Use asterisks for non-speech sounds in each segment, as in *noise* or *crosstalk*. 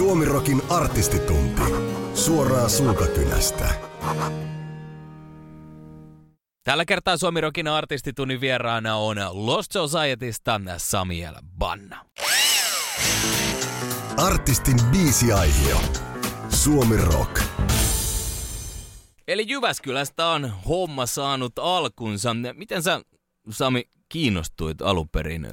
Suomirokin artistitunti. Suoraa suukakynästä. Tällä kertaa Suomirokin artistitunnin vieraana on Lost Societysta Samuel Banna. Artistin biisiaihio. Suomi Rock. Eli Jyväskylästä on homma saanut alkunsa. Miten sä, Sami, kiinnostuit alun perin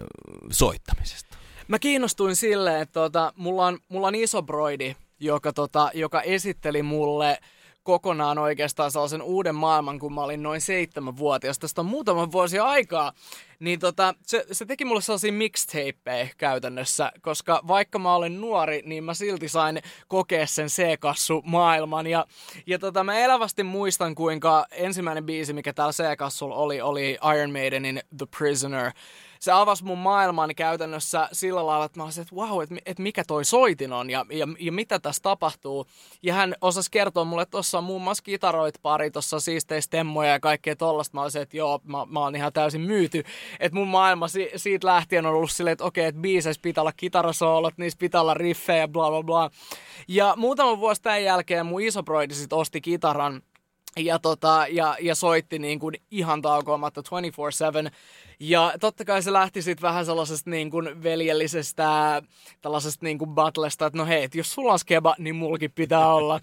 soittamisesta? Mä kiinnostuin silleen, että tota, mulla, on, mulla on iso broidi, joka, tota, joka esitteli mulle kokonaan oikeastaan sellaisen uuden maailman, kun mä olin noin seitsemänvuotias. Tästä on muutama vuosi aikaa. Niin tota, se, se teki mulle sellaisia mixtapeja käytännössä, koska vaikka mä olen nuori, niin mä silti sain kokea sen C-kassu maailman. Ja, ja tota, mä elävästi muistan, kuinka ensimmäinen biisi, mikä täällä C-kassulla oli, oli Iron Maidenin The Prisoner se avasi mun maailman käytännössä sillä lailla, että mä olisin, että wow, että, että mikä toi soitin on ja, ja, ja mitä tässä tapahtuu. Ja hän osasi kertoa mulle, että tuossa on muun muassa kitaroit pari, tuossa siisteissä temmoja ja kaikkea tollasta. Mä olisin, että joo, mä, mä oon ihan täysin myyty. Että mun maailma si, siitä lähtien on ollut silleen, että okei, että biiseissä pitää olla kitarasoolot, niissä pitää olla riffejä, bla bla bla. Ja muutama vuosi tämän jälkeen mun isoproidi sit osti kitaran ja, tota, ja, ja soitti niin kuin ihan taukoamatta 24-7. Ja totta kai se lähti sitten vähän sellaisesta niin kuin veljellisestä, tällaisesta niin kuin battlesta, että no hei, jos sulla on skeba, niin mulkin pitää *laughs* olla.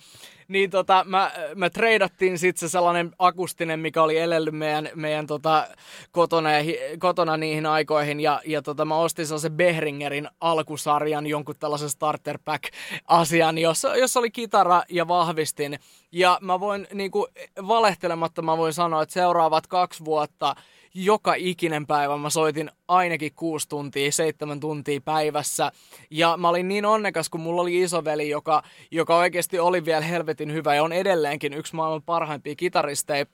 niin tota, mä, mä treidattiin sitten se sellainen akustinen, mikä oli elellyt meidän, meidän tota, kotona, ja, kotona niihin aikoihin. Ja, ja tota, mä ostin sellaisen Behringerin alkusarjan, jonkun tällaisen starter pack asian, jossa, jossa oli kitara ja vahvistin. Ja mä voin niin kuin, valehtelematta mä voin sanoa, että seuraavat kaksi vuotta – joka ikinen päivä mä soitin ainakin kuusi tuntia, seitsemän tuntia päivässä. Ja mä olin niin onnekas, kun mulla oli isoveli, joka, joka oikeasti oli vielä helvetin hyvä ja on edelleenkin yksi maailman parhaimpia kitaristeja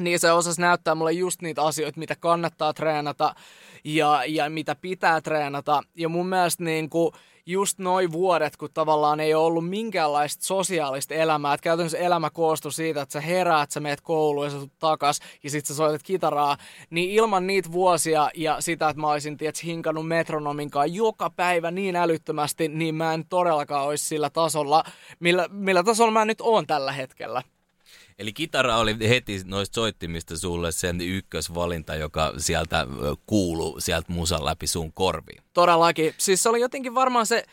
niin se osasi näyttää mulle just niitä asioita, mitä kannattaa treenata ja, ja mitä pitää treenata. Ja mun mielestä niin kuin, just noin vuodet, kun tavallaan ei ole ollut minkäänlaista sosiaalista elämää. Että käytännössä elämä koostuu siitä, että sä heräät, sä meet kouluun ja sä tulet takas ja sit sä soitat kitaraa. Niin ilman niitä vuosia ja sitä, että mä olisin tiedät, hinkannut metronomin kanssa joka päivä niin älyttömästi, niin mä en todellakaan olisi sillä tasolla, millä, millä tasolla mä nyt oon tällä hetkellä. Eli kitara oli heti noista soittimista sulle sen ykkösvalinta, joka sieltä kuuluu sieltä musan läpi sun korviin. Todellakin. Siis se oli jotenkin varmaan se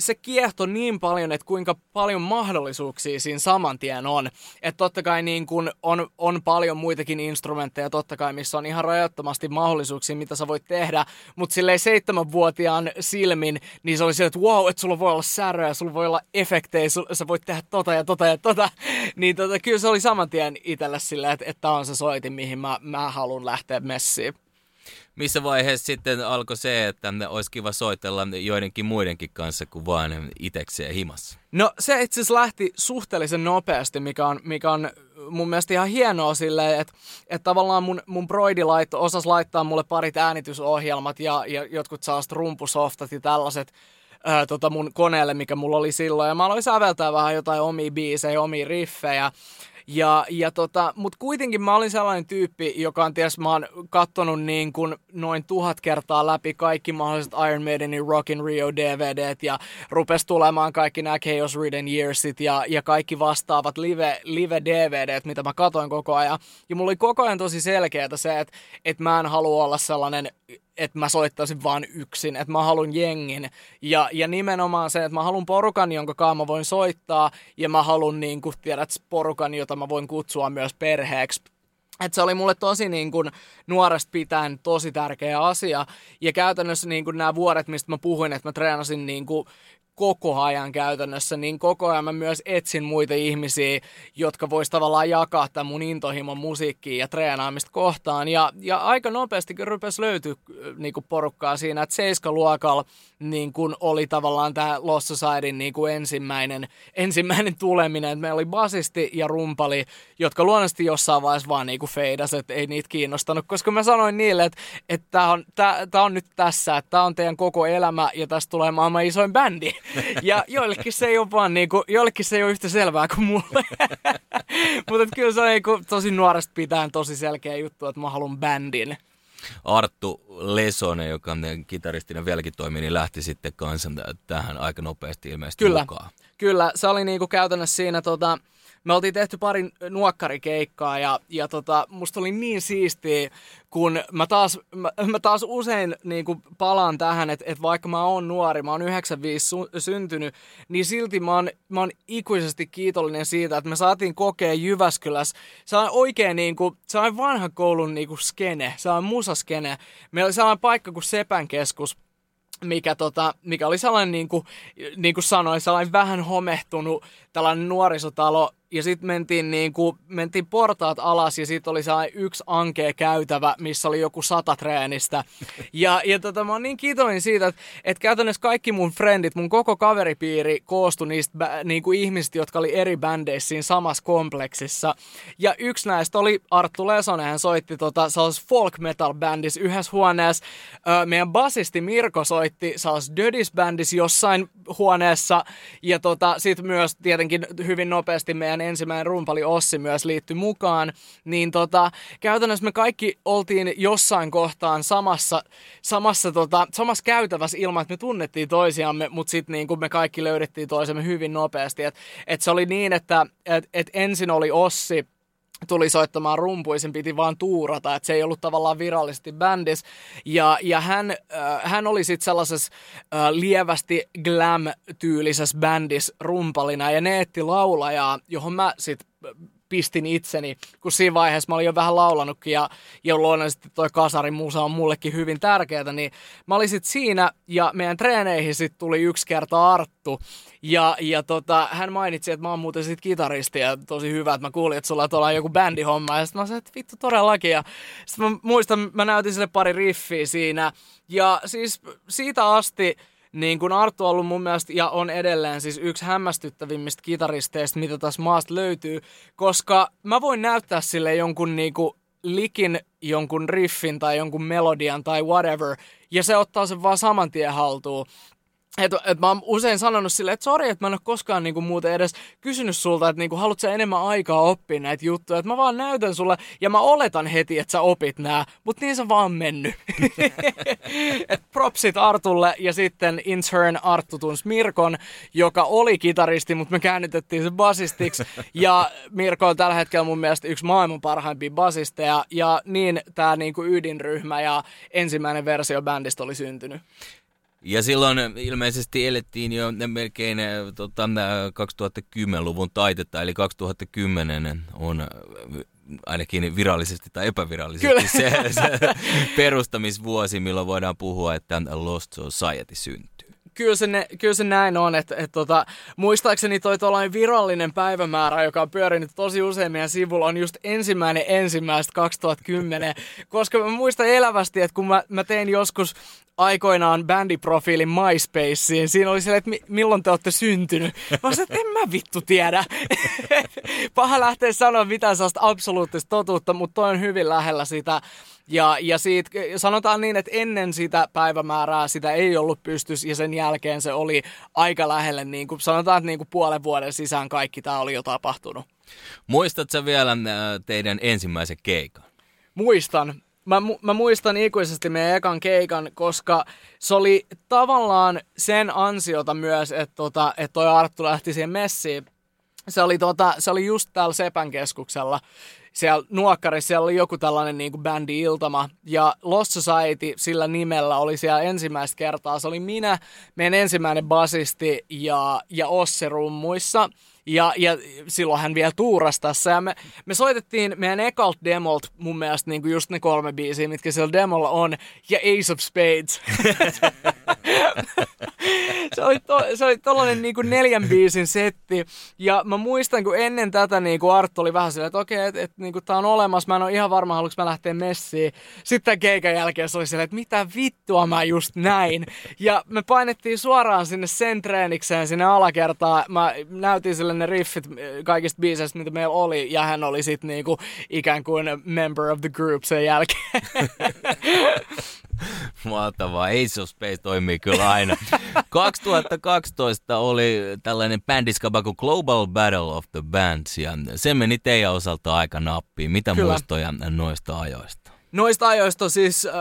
se kiehto niin paljon, että kuinka paljon mahdollisuuksia siinä saman tien on. Että totta kai niin kun on, on paljon muitakin instrumentteja, totta kai, missä on ihan rajattomasti mahdollisuuksia, mitä sä voit tehdä. Mutta silleen seitsemänvuotiaan silmin, niin se oli se, että wow, että sulla voi olla säröjä, sulla voi olla efektejä, sä voit tehdä tota ja tota ja tota. *laughs* Niin tota, kyllä se oli saman tien itselle silleen, että, että on se soitin, mihin mä, mä haluan lähteä messiin missä vaiheessa sitten alkoi se, että olisi kiva soitella joidenkin muidenkin kanssa kuin vain itsekseen himassa? No se itse asiassa lähti suhteellisen nopeasti, mikä on, mikä on mun mielestä ihan hienoa silleen, että, että tavallaan mun, mun broidi laitto, osas laittaa mulle parit äänitysohjelmat ja, ja jotkut sellaiset rumpusoftat ja tällaiset ää, tota mun koneelle, mikä mulla oli silloin. Ja mä aloin säveltää vähän jotain omia biisejä, omia riffejä. Ja, ja tota, mutta kuitenkin mä olin sellainen tyyppi, joka on ties, mä oon kattonut niin kuin noin tuhat kertaa läpi kaikki mahdolliset Iron Maidenin Rock in Rio DVDt ja rupes tulemaan kaikki nämä Chaos Ridden Yearsit ja, ja kaikki vastaavat live, live DVDt, mitä mä katoin koko ajan. Ja mulla oli koko ajan tosi selkeää se, että, että mä en halua olla sellainen että mä soittaisin vain yksin, että mä haluan jengin. Ja, ja nimenomaan se, että mä haluan porukan, jonka kanssa mä voin soittaa, ja mä haluan niin kuin, tiedät, porukan, jota mä voin kutsua myös perheeksi. Et se oli mulle tosi niin kuin, nuoresta pitäen tosi tärkeä asia. Ja käytännössä niin kuin, nämä vuodet, mistä mä puhuin, että mä treenasin niin kuin, koko ajan käytännössä, niin koko ajan mä myös etsin muita ihmisiä, jotka vois tavallaan jakaa tämän mun intohimon musiikkiin ja treenaamista kohtaan. Ja, ja aika nopeasti rupesi löytyä niin porukkaa siinä, että seiskaluokalla niin kuin oli tavallaan tämä Lost Societyn niin kuin ensimmäinen, *laughs* ensimmäinen tuleminen. Meillä oli basisti ja rumpali, jotka luonnollisesti jossain vaiheessa vaan niin kuin feidas, että ei niitä kiinnostanut, koska mä sanoin niille, että, että tämä on, tää, tää on nyt tässä, että tämä on teidän koko elämä ja tästä tulee maailman isoin bändi. *laughs* *laughs* Ja joillekin se ei ole vaan niinku, joillekin se ei ole yhtä selvää kuin mulle. *laughs* Mutta kyllä se on niinku, tosi nuoresta pitäen tosi selkeä juttu, että mä haluan bändin. Arttu Lesonen, joka on kitaristina vieläkin toimii, niin lähti sitten kanssa tähän aika nopeasti ilmeisesti Kyllä. mukaan. Kyllä, se oli niinku käytännössä siinä tota, me oltiin tehty parin nuokkarikeikkaa ja, ja tota, musta oli niin siistiä, kun mä taas, mä, mä taas usein niin kuin palaan tähän, että, että vaikka mä oon nuori, mä oon 95 su, syntynyt, niin silti mä oon, mä oon ikuisesti kiitollinen siitä, että me saatiin kokea Jyväskylässä. Se on oikein niin kuin, se on vanha koulun niin kuin skene, se on musaskene. Meillä oli sellainen paikka kuin Sepän keskus, mikä, tota, mikä oli sellainen, niin kuin, niin kuin sanoin, sellainen vähän homehtunut tällainen nuorisotalo, ja sitten mentiin, niin kuin, mentiin portaat alas ja sitten oli sellainen yksi ankea käytävä, missä oli joku sata treenistä. Ja, ja tota, mä oon niin kiitollinen siitä, että, että käytännössä kaikki mun frendit, mun koko kaveripiiri koostui niistä niin kuin ihmisistä, jotka oli eri bändeissä siinä samassa kompleksissa. Ja yksi näistä oli Arttu Lesonen, hän soitti tota, folk metal bändissä yhdessä huoneessa. Öö, meidän basisti Mirko soitti Dödis bändissä jossain huoneessa. Ja tota, sitten myös tietenkin hyvin nopeasti meidän meidän ensimmäinen rumpali Ossi myös liittyi mukaan, niin tota, käytännössä me kaikki oltiin jossain kohtaan samassa, samassa, tota, samassa käytävässä ilman, että me tunnettiin toisiamme, mutta sitten niin me kaikki löydettiin toisemme hyvin nopeasti. Et, et se oli niin, että et, et ensin oli Ossi, tuli soittamaan rumpuisin, piti vaan tuurata, että se ei ollut tavallaan virallisesti bändis. Ja, ja hän, äh, hän oli sitten sellaisessa äh, lievästi glam-tyylisessä bändis rumpalina ja ne etti laulajaa, johon mä sitten pistin itseni, kun siinä vaiheessa mä olin jo vähän laulanutkin ja, ja luonnollisesti toi kasarin musa on mullekin hyvin tärkeää, niin mä olin sit siinä ja meidän treeneihin sit tuli yksi kerta Arttu. Ja, ja tota, hän mainitsi, että mä oon muuten sit kitaristi ja tosi hyvä, että mä kuulin, että sulla on joku bändihomma. Ja sitten mä sanoin, että vittu todellakin. Ja sitten mä muistan, mä näytin sille pari riffiä siinä. Ja siis siitä asti niin kuin Arttu on ollut mun mielestä ja on edelleen siis yksi hämmästyttävimmistä kitaristeista, mitä tässä maasta löytyy, koska mä voin näyttää sille jonkun niin kuin likin jonkun riffin tai jonkun melodian tai whatever, ja se ottaa sen vaan saman tien haltuun. Et, et mä oon usein sanonut silleen, että sori, että mä en ole koskaan niinku muuten edes kysynyt sulta, että niinku, haluatko enemmän aikaa oppia näitä juttuja. Että mä vaan näytän sulle ja mä oletan heti, että sä opit nää, mutta niin se vaan mennyt. *laughs* et propsit Artulle ja sitten in turn Arttu tunsi Mirkon, joka oli kitaristi, mutta me käännytettiin se basistiksi. *laughs* Ja Mirko on tällä hetkellä mun mielestä yksi maailman parhaimpia basisteja ja niin tää niinku ydinryhmä ja ensimmäinen versio bändistä oli syntynyt. Ja silloin ilmeisesti elettiin jo melkein tota, 2010-luvun taitetta, eli 2010 on ainakin virallisesti tai epävirallisesti se, se perustamisvuosi, milloin voidaan puhua, että Lost Society syntyy kyllä se, ne, kyllä se näin on, että et, tota, muistaakseni toi tuollainen virallinen päivämäärä, joka on pyörinyt tosi usein meidän sivulla, on just ensimmäinen ensimmäistä 2010, koska mä muistan elävästi, että kun mä, mä tein joskus aikoinaan bändiprofiilin MySpaceen. Siinä oli se, että mi- milloin te olette syntynyt. Mä sanoin, että en mä vittu tiedä. *laughs* Paha lähteä sanoa mitään sellaista absoluuttista totuutta, mutta toi on hyvin lähellä sitä. Ja, ja siitä, sanotaan niin, että ennen sitä päivämäärää sitä ei ollut pystys ja sen jälkeen se oli aika lähelle, niin kuin, sanotaan, että niin kuin puolen vuoden sisään kaikki tämä oli jo tapahtunut. Muistatko vielä äh, teidän ensimmäisen keikan? Muistan mä, mä muistan ikuisesti meidän ekan keikan, koska se oli tavallaan sen ansiota myös, että tota, et toi Arttu lähti siihen messiin. Se oli, tota, se oli just täällä Sepän keskuksella, siellä Nuokkarissa, siellä oli joku tällainen niin kuin bändi-iltama, ja Lost Society sillä nimellä oli siellä ensimmäistä kertaa. Se oli minä, meidän ensimmäinen basisti ja, ja Ossi rummuissa. Ja, ja silloin hän vielä tuurasi tässä. Ja me, me soitettiin meidän ekalt demolt mun mielestä niin kuin just ne kolme biisiä, mitkä siellä demolla on. Ja Ace of Spades. *laughs* *laughs* se oli, to, se oli tollanen niin kuin neljän biisin setti. Ja mä muistan, kun ennen tätä niin kuin Arttu oli vähän silleen, että okei, okay, että et, niin tää on olemassa. Mä en ole ihan varma, haluanko mä lähteä messiin. Sitten keikan jälkeen se oli silleen, että mitä vittua mä just näin. Ja me painettiin suoraan sinne sen treenikseen, sinne alakertaan. Mä näytin sille ne riffit eh, kaikista biiseistä, mitä meillä oli, ja hän oli sitten niinku ikään kuin member of the group sen jälkeen. *laughs* Mahtavaa. Ace of Space toimii kyllä aina. *laughs* 2012 oli tällainen bändiskaba kuin Global Battle of the Bands, ja se meni teidän osalta aika nappiin. Mitä kyllä. muistoja noista ajoista? Noista ajoista siis äh,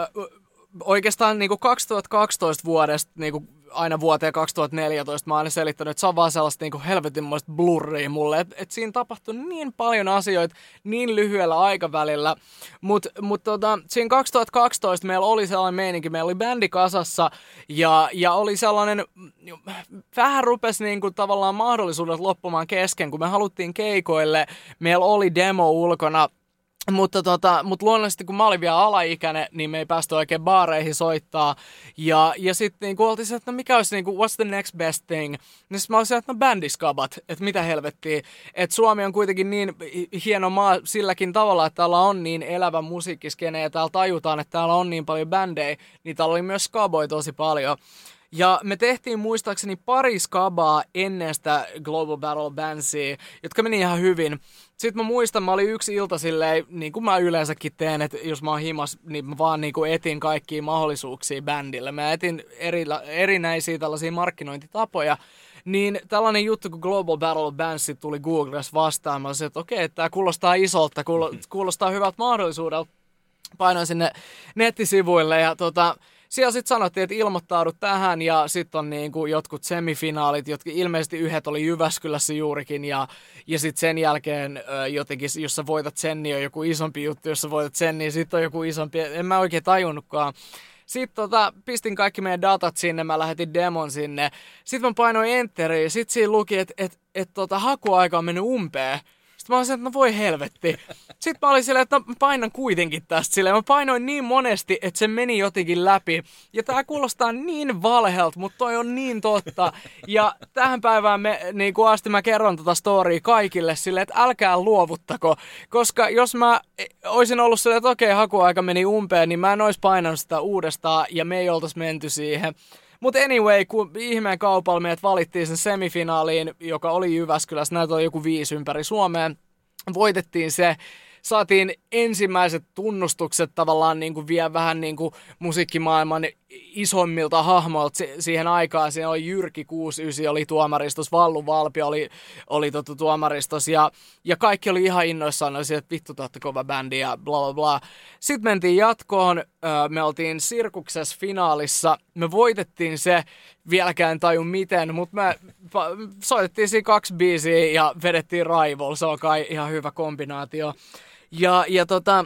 oikeastaan niin kuin 2012 vuodesta niin kuin aina vuoteen 2014 mä oon selittänyt, että se on vaan sellaista niin helvetinmoista blurria mulle. Että et siinä tapahtui niin paljon asioita niin lyhyellä aikavälillä. Mutta mut tota, siinä 2012 meillä oli sellainen meininki, meillä oli bändi kasassa ja, ja oli sellainen, vähän rupesi niin kuin tavallaan mahdollisuudet loppumaan kesken, kun me haluttiin keikoille. Meillä oli demo ulkona, mutta, tota, mutta luonnollisesti kun mä olin vielä alaikäinen, niin me ei päästy oikein baareihin soittaa. Ja, ja sitten niin oltiin että no mikä olisi niin kuin, what's the next best thing? Niin mä olisin, että no bändiskabat, että mitä helvettiä. Että Suomi on kuitenkin niin hieno maa silläkin tavalla, että täällä on niin elävä musiikkiskene ja täällä tajutaan, että täällä on niin paljon bändejä, niin täällä oli myös skaboi tosi paljon. Ja me tehtiin muistaakseni pari skabaa ennen sitä Global Battle Bandsia, jotka meni ihan hyvin. Sitten mä muistan, mä olin yksi ilta silleen, niin kuin mä yleensäkin teen, että jos mä oon himas, niin mä vaan niin kuin etin kaikkia mahdollisuuksia bändille. Mä etin eri, erinäisiä tällaisia markkinointitapoja. Niin tällainen juttu kuin Global Battle Bands tuli Googlessa vastaan. Mä olisin, että okei, okay, tämä kuulostaa isolta, kuulostaa hyvältä mahdollisuudelta. Painoin sinne nettisivuille ja tota, siellä sitten sanottiin, että ilmoittaudut tähän ja sitten on niin kuin jotkut semifinaalit, jotka ilmeisesti yhdet oli Jyväskylässä juurikin ja, ja sitten sen jälkeen jotenkin, jos sä voitat sen, niin on joku isompi juttu, jos sä voitat sen, niin sitten on joku isompi, en mä oikein tajunnutkaan. Sitten tota, pistin kaikki meidän datat sinne, mä lähetin demon sinne. Sitten mä painoin enteriä, sitten siinä luki, että et, et, tota, hakuaika on mennyt umpeen. Sitten mä olisin, että no voi helvetti. Sitten mä olin silleen, että no, mä painan kuitenkin tästä silleen. Mä painoin niin monesti, että se meni jotenkin läpi. Ja tää kuulostaa niin valheelta, mutta toi on niin totta. Ja tähän päivään me, niin kuin asti mä kerron tota storya kaikille silleen, että älkää luovuttako. Koska jos mä olisin ollut silleen, että okei, hakuaika meni umpeen, niin mä en olisi painanut sitä uudestaan ja me ei oltaisi menty siihen. Mutta anyway, kun ihmeen kaupalla meidät valittiin sen semifinaaliin, joka oli Jyväskylässä, näitä oli joku viisi ympäri Suomeen, voitettiin se. Saatiin ensimmäiset tunnustukset tavallaan niin kuin vielä vähän niin kuin musiikkimaailman isommilta hahmoilta siihen aikaan. Siinä oli Jyrki 69 oli tuomaristos, Vallu Valpi oli, oli tota tuomaristos ja, ja kaikki oli ihan innoissaan, oli että vittu te kova bändi ja bla bla bla. Sitten mentiin jatkoon, me oltiin Sirkuksessa finaalissa, me voitettiin se, vieläkään taju miten, mutta me soitettiin siinä kaksi biisiä ja vedettiin Rival, se on kai ihan hyvä kombinaatio. Ja, ja tota,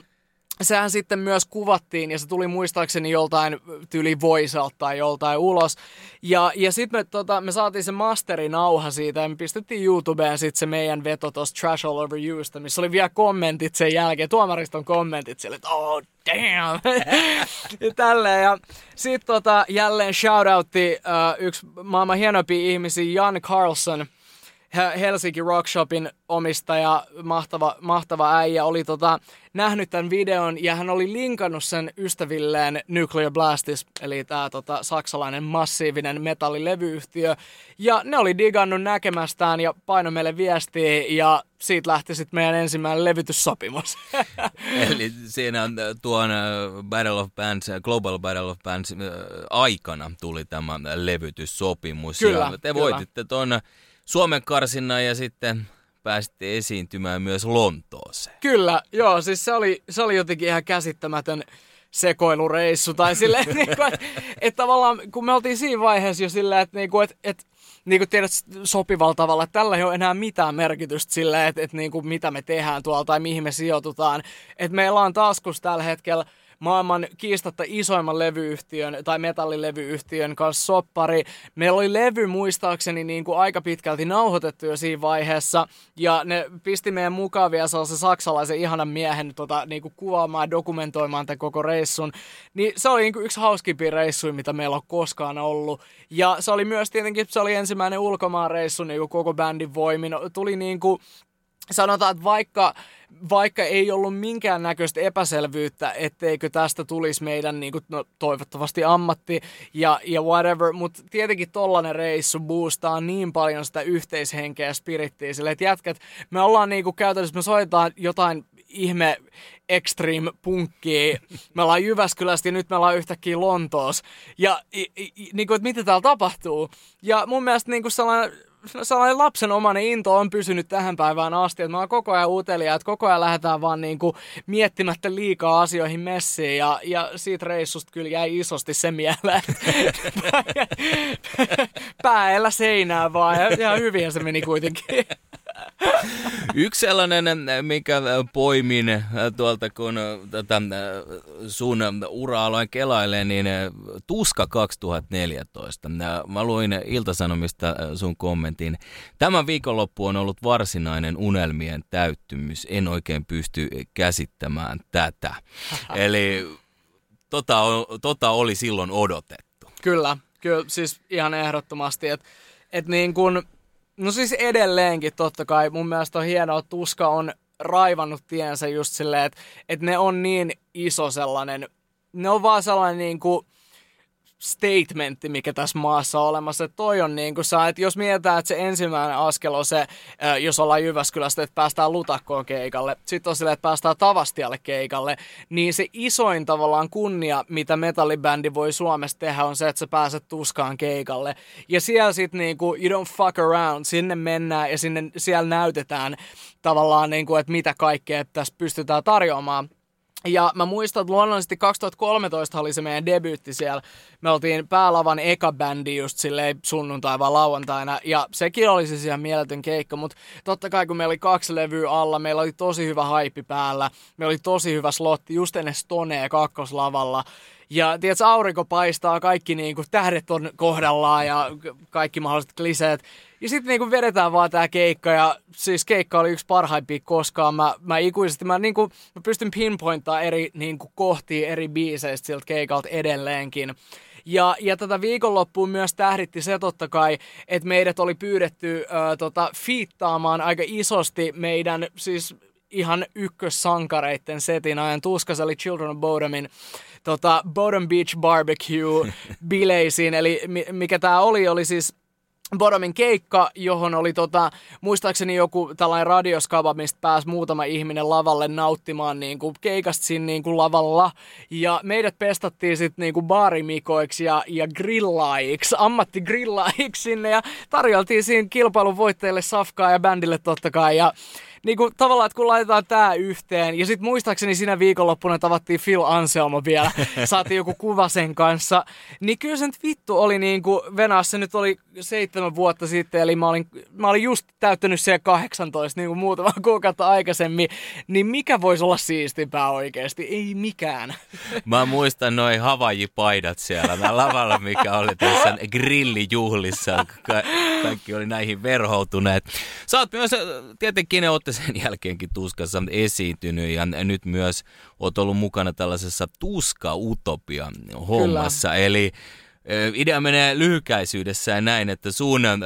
sehän sitten myös kuvattiin ja se tuli muistaakseni joltain tyyli Voisalta tai joltain ulos. Ja, ja sitten me, tota, me saatiin se masterinauha siitä ja me pistettiin YouTubeen sitten se meidän veto tuosta Trash All Over Yousta, missä oli vielä kommentit sen jälkeen, tuomariston kommentit sille, että oh damn, *laughs* ja tälleen. Ja sitten tota, jälleen shoutoutti uh, yksi maailman hienompia ihmisiä, Jan Carlson, Helsinki Rockshopin omistaja, mahtava, mahtava äijä, oli tota, nähnyt tämän videon ja hän oli linkannut sen ystävilleen Nuclear Blastis, eli tämä tota, saksalainen massiivinen metallilevyyhtiö. Ja ne oli digannut näkemästään ja paino meille viestiä ja siitä lähti sitten meidän ensimmäinen levytyssopimus. *laughs* eli siinä on äh, tuon äh, Battle of Bands, äh, Global Battle of Bands aikana tuli tämä levytyssopimus. Kyllä, ja te kyllä. voititte tuon Suomen karsinnan ja sitten pääsitte esiintymään myös Lontooseen. Kyllä, joo, siis se oli, se oli jotenkin ihan käsittämätön sekoilureissu. Tai silleen, *laughs* niin kuin, että, että tavallaan kun me oltiin siinä vaiheessa jo silleen, että, niin kuin, että, että niin kuin tiedät sopivalla tavalla, että tällä ei ole enää mitään merkitystä sille, että, että niin kuin mitä me tehdään tuolla tai mihin me sijoitutaan. Että meillä on taskus tällä hetkellä maailman kiistatta isoimman levyyhtiön tai metallilevyyhtiön kanssa soppari. Meillä oli levy muistaakseni niin kuin aika pitkälti nauhoitettu jo siinä vaiheessa ja ne pisti meidän mukaan vielä sellaisen saksalaisen ihanan miehen tota, niin kuin kuvaamaan, dokumentoimaan tämän koko reissun. Niin se oli niin kuin yksi hauskimpia reissuja, mitä meillä on koskaan ollut. Ja se oli myös tietenkin, se oli ensimmäinen ulkomaan reissu niin kuin koko bändin voimin. Tuli niin kuin sanotaan, että vaikka, vaikka ei ollut minkään näköistä epäselvyyttä, etteikö tästä tulisi meidän niin kuin, no, toivottavasti ammatti ja, ja whatever, mutta tietenkin tollanen reissu boostaa niin paljon sitä yhteishenkeä ja spirittiä sille, että jätkät, me ollaan niin kuin, käytännössä, me soitetaan jotain ihme extreme punkkia. Me ollaan Jyväskylästä ja nyt me ollaan yhtäkkiä Lontoos. Ja i, i, niin kuin, että mitä täällä tapahtuu. Ja mun mielestä niin kuin sellainen sellainen lapsenomainen into on pysynyt tähän päivään asti, että mä oon koko ajan uteliaan, että koko ajan lähdetään vaan niin kuin miettimättä liikaa asioihin messiin ja, ja siitä reissusta kyllä jäi isosti se mieleen, päällä seinää vaan ja ihan hyvin se meni kuitenkin. *laughs* Yksi sellainen, mikä poimin tuolta, kun tätä sun ura aloin kelailemaan, niin Tuska 2014. Mä luin Iltasanomista sun kommentin. Tämä viikonloppu on ollut varsinainen unelmien täyttymys. En oikein pysty käsittämään tätä. *laughs* Eli tota, tota oli silloin odotettu. Kyllä, kyllä siis ihan ehdottomasti, että et niin kun No siis edelleenkin totta kai. Mun mielestä on hienoa, että Tuska on raivannut tiensä just silleen, että, että ne on niin iso sellainen, ne on vaan sellainen niin kuin, statementti, mikä tässä maassa on olemassa. Että toi on niin kuin sä, että jos mietitään, että se ensimmäinen askel on se, jos ollaan Jyväskylästä, että päästään Lutakkoon keikalle, sitten on silleen, että päästään Tavastialle keikalle, niin se isoin tavallaan kunnia, mitä metallibändi voi Suomessa tehdä, on se, että sä pääset tuskaan keikalle. Ja siellä sitten niin kuin, you don't fuck around, sinne mennään ja sinne, siellä näytetään tavallaan, niin kuin, että mitä kaikkea tässä pystytään tarjoamaan. Ja mä muistan, että luonnollisesti 2013 oli se meidän debyytti siellä. Me oltiin päälavan eka bändi just silleen sunnuntai vai lauantaina. Ja sekin oli siis ihan mieletön keikka, mutta totta kai kun meillä oli kaksi levyä alla, meillä oli tosi hyvä haippi päällä. Meillä oli tosi hyvä slotti just ennen Stonea kakkoslavalla. Ja tiedätkö, aurinko paistaa, kaikki niin kuin, tähdet on kohdallaan ja kaikki mahdolliset kliseet. Ja sitten niinku vedetään vaan tää keikka ja siis keikka oli yksi parhaimpia koskaan. Mä, mä ikuisesti, mä, niinku, mä pystyn pinpointtaa eri niinku, kohtia eri biiseistä siltä keikalta edelleenkin. Ja, ja tätä viikonloppuun myös tähditti se totta kai, että meidät oli pyydetty ö, tota, fiittaamaan aika isosti meidän siis ihan ykkössankareitten setin ajan. Tuskas oli Children of Bodomin tota, Bodom Beach Barbecue *laughs* bileisiin. Eli mikä tämä oli, oli siis Bodomin keikka, johon oli tota, muistaakseni joku tällainen radioskava, mistä pääsi muutama ihminen lavalle nauttimaan niin kuin keikasta siinä niin kuin lavalla. Ja meidät pestattiin sitten niin kuin baarimikoiksi ja, ja grillaajiksi, ammattigrillaajiksi sinne ja tarjoltiin siinä kilpailun voitteille safkaa ja bändille totta kai. Ja niin kuin, tavallaan, että kun laitetaan tää yhteen, ja sitten muistaakseni siinä viikonloppuna tavattiin Phil Anselmo vielä, *laughs* saatiin joku kuva sen kanssa, niin kyllä se nyt vittu oli niin kuin, Venäjässä nyt oli seitsemän vuotta sitten, eli mä olin, mä olin just täyttänyt siellä 18 niin kuin muutama *laughs* kuukautta aikaisemmin, niin mikä voisi olla siistimpää oikeasti? Ei mikään. *laughs* Mä muistan noin Havaji-paidat siellä mä lavalla, mikä oli tässä grillijuhlissa. Ka- kaikki oli näihin verhoutuneet. Sä oot myös, tietenkin ne olette sen jälkeenkin Tuskassa esiintynyt ja nyt myös oot ollut mukana tällaisessa Tuska-utopia-hommassa. Kyllä. Eli Idea menee lyhykäisyydessään näin, että sun äh,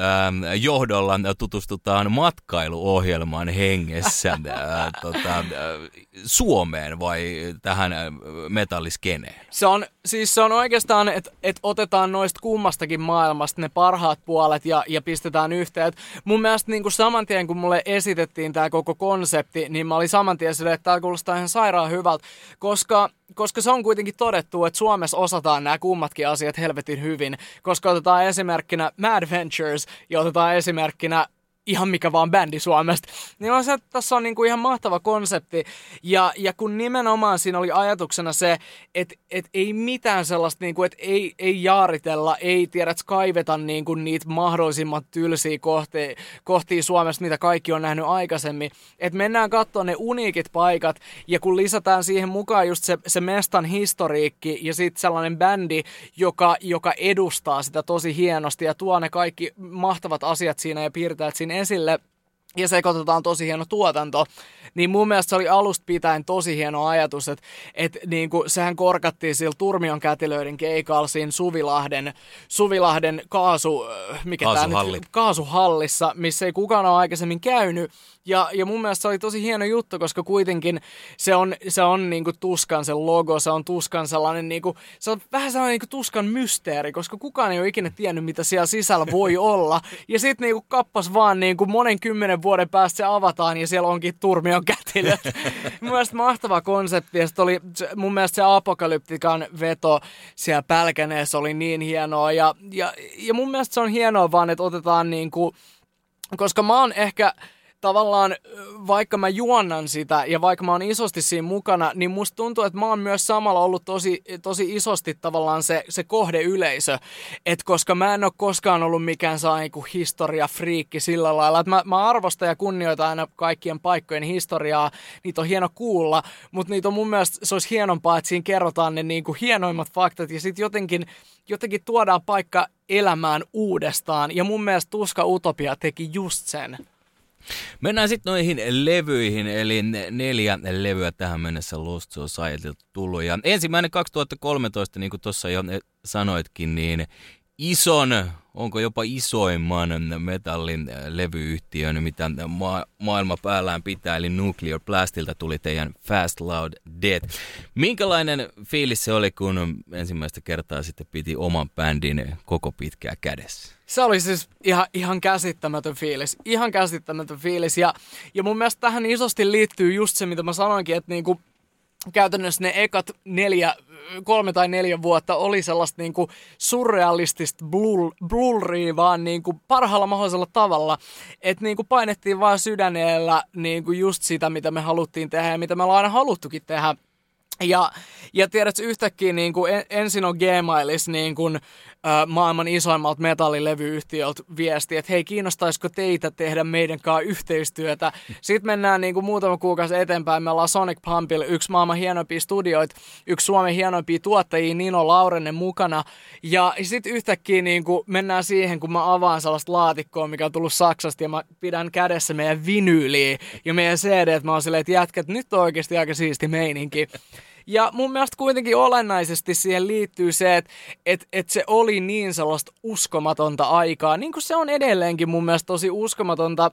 johdolla tutustutaan matkailuohjelman hengessä äh, tota, äh, Suomeen vai tähän äh, metalliskeneen? Se on, siis se on oikeastaan, että et otetaan noista kummastakin maailmasta ne parhaat puolet ja, ja pistetään yhteen. Et mun mielestä niin kuin saman tien, kun mulle esitettiin tämä koko konsepti, niin mä olin saman tien silleen, että tämä kuulostaa ihan sairaan hyvältä, koska koska se on kuitenkin todettu, että Suomessa osataan nämä kummatkin asiat helvetin hyvin, koska otetaan esimerkkinä Mad Ventures ja otetaan esimerkkinä ihan mikä vaan bändi Suomesta. Niin on se, että tässä on niinku ihan mahtava konsepti. Ja, ja kun nimenomaan siinä oli ajatuksena se, että et ei mitään sellaista, niinku, että ei, ei jaaritella, ei tiedä, että kaiveta niinku niitä mahdollisimman tylsiä kohtia, kohtia Suomesta, mitä kaikki on nähnyt aikaisemmin. Että mennään katsoa ne uniikit paikat, ja kun lisätään siihen mukaan just se, se mestan historiikki, ja sitten sellainen bändi, joka, joka edustaa sitä tosi hienosti, ja tuo ne kaikki mahtavat asiat siinä ja piirtää siinä esille ja sekoitetaan tosi hieno tuotanto, niin mun mielestä se oli alusta pitäen tosi hieno ajatus, että, että niin kuin, sehän korkattiin sillä Turmion kätilöiden keikalla siinä Suvilahden, Suvilahden kaasu, mikä Kaasuhalli. Tää nyt, kaasuhallissa, missä ei kukaan ole aikaisemmin käynyt, ja, ja mun mielestä se oli tosi hieno juttu, koska kuitenkin se on, se on niinku Tuskan se logo, se on Tuskan sellainen, niinku, se on vähän sellainen niinku Tuskan mysteeri, koska kukaan ei ole ikinä tiennyt, mitä siellä sisällä voi *laughs* olla. Ja sitten niinku kappas vaan niinku monen kymmenen vuoden päästä se avataan ja siellä onkin turmion kätilö. *laughs* mun mielestä mahtava konsepti ja oli, mun mielestä se apokalyptikan veto siellä Pälkäneessä oli niin hienoa ja, ja, ja mun mielestä se on hienoa vaan, että otetaan niinku koska mä oon ehkä tavallaan, vaikka mä juonnan sitä ja vaikka mä oon isosti siinä mukana, niin musta tuntuu, että mä oon myös samalla ollut tosi, tosi isosti tavallaan se, se kohdeyleisö. Että koska mä en ole koskaan ollut mikään saa niin historia-friikki sillä lailla, että mä, mä arvostan ja kunnioitan aina kaikkien paikkojen historiaa, niitä on hieno kuulla, mutta niitä on mun mielestä, se olisi hienompaa, että siinä kerrotaan ne kuin hienoimmat faktat ja sitten jotenkin, jotenkin tuodaan paikka elämään uudestaan. Ja mun mielestä Tuska Utopia teki just sen. Mennään sitten noihin levyihin, eli neljä levyä tähän mennessä Lost Societylta tullut. Ja ensimmäinen 2013, niin kuin tuossa jo sanoitkin, niin ison, onko jopa isoimman metallin levyyhtiön, mitä ma- maailma päällään pitää, eli Nuclear Blastilta tuli teidän Fast Loud Dead. Minkälainen fiilis se oli, kun ensimmäistä kertaa sitten piti oman bändin koko pitkää kädessä? Se oli siis ihan, ihan käsittämätön fiilis. Ihan käsittämätön fiilis. Ja, ja mun mielestä tähän isosti liittyy just se, mitä mä sanoinkin, että niinku, käytännössä ne ekat neljä, kolme tai neljä vuotta oli sellaista niinku surrealistista blurria vaan niinku parhaalla mahdollisella tavalla. Että niinku painettiin vaan sydäneellä niinku just sitä, mitä me haluttiin tehdä ja mitä me ollaan aina haluttukin tehdä. Ja, ja tiedätkö, yhtäkkiä niin kuin en, ensin on Gmailis niin kuin, maailman isoimmalta metallilevyyhtiöltä viesti, että hei, kiinnostaisiko teitä tehdä meidän kanssa yhteistyötä. Sitten mennään niin kuin muutama kuukausi eteenpäin. Me ollaan Sonic Pumpilla yksi maailman hienoimpia studioita, yksi Suomen hienoimpia tuottajia, Nino Laurenne mukana. Ja sitten yhtäkkiä niin kuin mennään siihen, kun mä avaan sellaista laatikkoa, mikä on tullut Saksasta, ja mä pidän kädessä meidän vinyyliä ja meidän CD, että mä oon silleen, että jätkät, nyt on oikeasti aika siisti meininki. Ja mun mielestä kuitenkin olennaisesti siihen liittyy se, että et, et se oli niin sellaista uskomatonta aikaa, niin kuin se on edelleenkin mun mielestä tosi uskomatonta.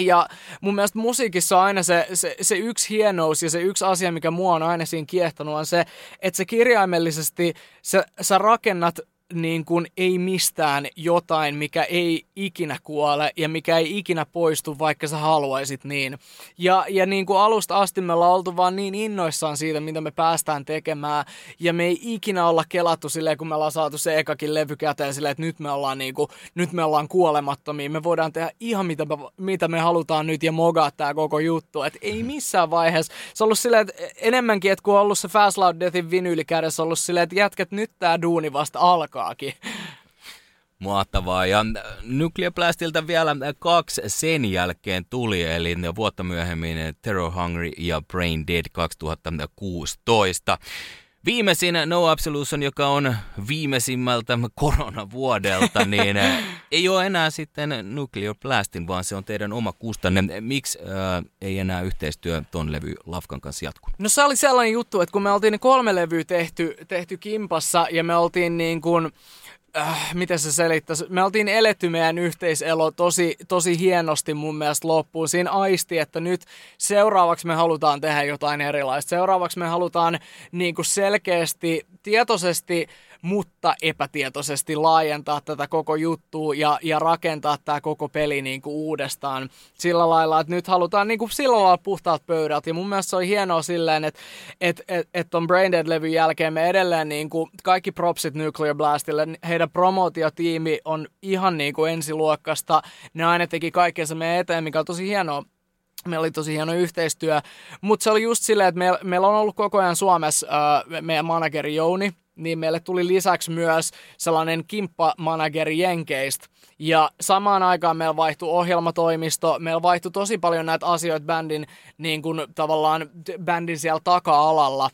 Ja mun mielestä musiikissa on aina se, se, se yksi hienous ja se yksi asia, mikä mua on aina siinä kiehtonut, on se, että se kirjaimellisesti, sä, sä rakennat niin kuin ei mistään jotain, mikä ei ikinä kuole ja mikä ei ikinä poistu, vaikka sä haluaisit niin. Ja, ja niin kuin alusta asti me ollaan oltu vaan niin innoissaan siitä, mitä me päästään tekemään. Ja me ei ikinä olla kelattu silleen, kun me ollaan saatu se ekakin levy käteen silleen, että nyt me ollaan, niin kuin, nyt me ollaan kuolemattomia. Me voidaan tehdä ihan mitä me, mitä me halutaan nyt ja mogaa tää koko juttu. Et ei missään vaiheessa. Se on ollut silleen, että enemmänkin, että kun on ollut se Fast Loud Deathin vinyyli kädessä, on ollut silleen, että jätkät nyt tää duuni vasta alkaa alkaakin. Mahtavaa. Ja Nuclear Blastilta vielä kaksi sen jälkeen tuli, eli vuotta myöhemmin Terror Hungry ja Brain Dead 2016. Viimeisin No Absolution, joka on viimeisimmältä *laughs* koronavuodelta, niin ei ole enää sitten Nuclear Blastin, vaan se on teidän oma kustanne. Miksi äh, ei enää yhteistyö ton levy Lafkan kanssa jatku? No se oli sellainen juttu, että kun me oltiin kolme levyä tehty, tehty kimpassa ja me oltiin niin kuin äh, miten se selittäisi, me oltiin eletty meidän yhteiselo tosi, tosi hienosti mun mielestä loppuun. Siinä aisti, että nyt seuraavaksi me halutaan tehdä jotain erilaista. Seuraavaksi me halutaan niin kuin selkeästi, tietoisesti mutta epätietoisesti laajentaa tätä koko juttua ja, ja rakentaa tämä koko peli niin kuin uudestaan sillä lailla, että nyt halutaan niin kuin sillä lailla puhtaat pöydät. Ja mun mielestä se on hienoa silleen, että et, et, et ton Braindead-levyn jälkeen me edelleen niin kuin kaikki propsit Nuclear Blastille, heidän promotiotiimi on ihan niin kuin ensiluokkasta. Ne aina teki kaikkensa meidän eteen, mikä on tosi hienoa Meillä oli tosi hieno yhteistyö, mutta se oli just silleen, että meillä, meillä on ollut koko ajan Suomessa äh, meidän manageri Jouni, niin meille tuli lisäksi myös sellainen kimppamanageri Jenkeistä. Ja samaan aikaan meillä vaihtui ohjelmatoimisto, meillä vaihtui tosi paljon näitä asioita bändin, niin kuin tavallaan bändin siellä taka-alalla.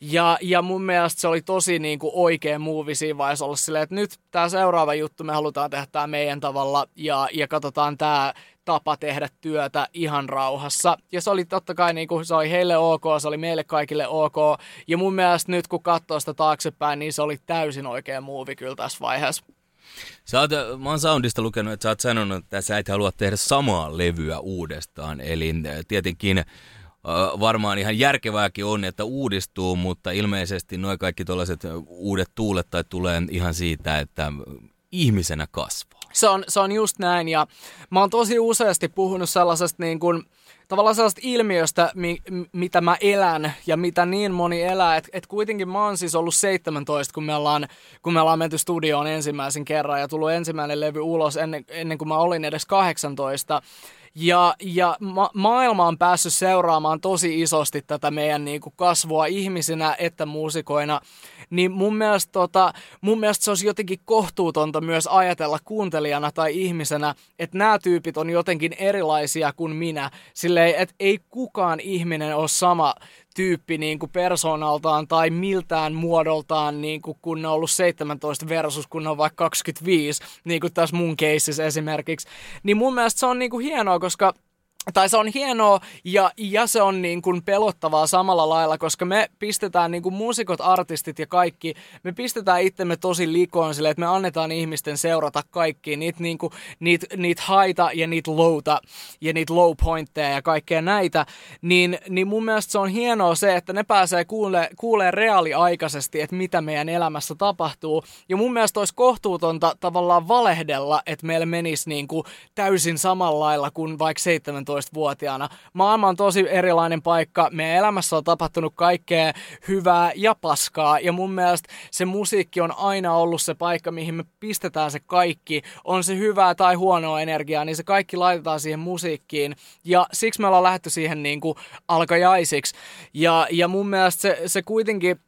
Ja, ja mun mielestä se oli tosi niin kuin oikea muuvi siinä vaiheessa olla silleen, että nyt tämä seuraava juttu me halutaan tehdä tämä meidän tavalla ja, ja katsotaan tämä tapa tehdä työtä ihan rauhassa. Ja se oli totta kai, niin kuin, se oli heille ok, se oli meille kaikille ok. Ja mun mielestä nyt kun katsoo sitä taaksepäin, niin se oli täysin oikea muuvi kyllä tässä vaiheessa. Sä oot, mä oon Soundista lukenut, että sä oot sanonut, että sä et halua tehdä samaa levyä uudestaan. Eli äh, tietenkin äh, varmaan ihan järkevääkin on, että uudistuu, mutta ilmeisesti noin kaikki tällaiset uudet tuulet tai tulee ihan siitä, että ihmisenä kasvaa. Se on, se on just näin ja mä oon tosi useasti puhunut sellaisesta niin kuin, tavallaan sellaista ilmiöstä, mi, mitä mä elän ja mitä niin moni elää. Että et kuitenkin mä oon siis ollut 17, kun me ollaan, kun me ollaan menty studioon ensimmäisen kerran ja tullut ensimmäinen levy ulos ennen, ennen kuin mä olin edes 18. Ja, ja ma- maailma on päässyt seuraamaan tosi isosti tätä meidän niin kuin kasvua ihmisinä että muusikoina. Niin mun mielestä, tota, mun mielestä se olisi jotenkin kohtuutonta myös ajatella kuuntelijana tai ihmisenä, että nämä tyypit on jotenkin erilaisia kuin minä. Silleen, että ei kukaan ihminen ole sama tyyppi niin kuin persoonaltaan tai miltään muodoltaan, niin kuin kun on ollut 17 versus kun on vaikka 25, niin kuin tässä mun keisissä esimerkiksi. Niin mun mielestä se on niin kuin hienoa, koska tai se on hienoa ja, ja se on niin kuin pelottavaa samalla lailla, koska me pistetään niin kuin muusikot, artistit ja kaikki, me pistetään itsemme tosi likoon sille, että me annetaan ihmisten seurata kaikki, niitä, niin kuin, niitä, niitä haita ja niitä lowta ja niitä low pointteja ja kaikkea näitä, niin, niin mun mielestä se on hienoa se, että ne pääsee kuulee, kuulee reaaliaikaisesti, että mitä meidän elämässä tapahtuu. Ja mun mielestä olisi kohtuutonta tavallaan valehdella, että meillä menisi niin kuin täysin samalla lailla kuin vaikka 17 18-vuotiaana. Maailma on tosi erilainen paikka. Meidän elämässä on tapahtunut kaikkea hyvää ja paskaa. Ja mun mielestä se musiikki on aina ollut se paikka, mihin me pistetään se kaikki. On se hyvää tai huonoa energiaa, niin se kaikki laitetaan siihen musiikkiin. Ja siksi me ollaan lähdetty siihen niin kuin alkajaisiksi. Ja, ja mun mielestä se, se kuitenkin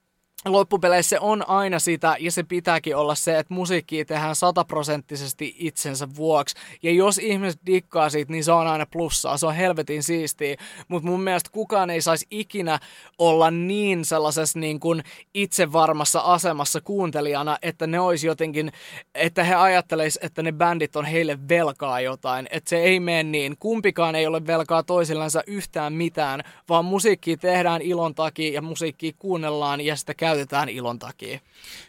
loppupeleissä on aina sitä, ja se pitääkin olla se, että musiikkia tehdään sataprosenttisesti itsensä vuoksi. Ja jos ihmiset dikkaa siitä, niin se on aina plussaa, se on helvetin siistiä. Mutta mun mielestä kukaan ei saisi ikinä olla niin sellaisessa niin kuin itsevarmassa asemassa kuuntelijana, että ne olisi jotenkin, että he ajattelisi, että ne bändit on heille velkaa jotain. Että se ei mene niin. Kumpikaan ei ole velkaa toisillensa yhtään mitään, vaan musiikkia tehdään ilon takia ja musiikkia kuunnellaan ja sitä käytetään ilon takia.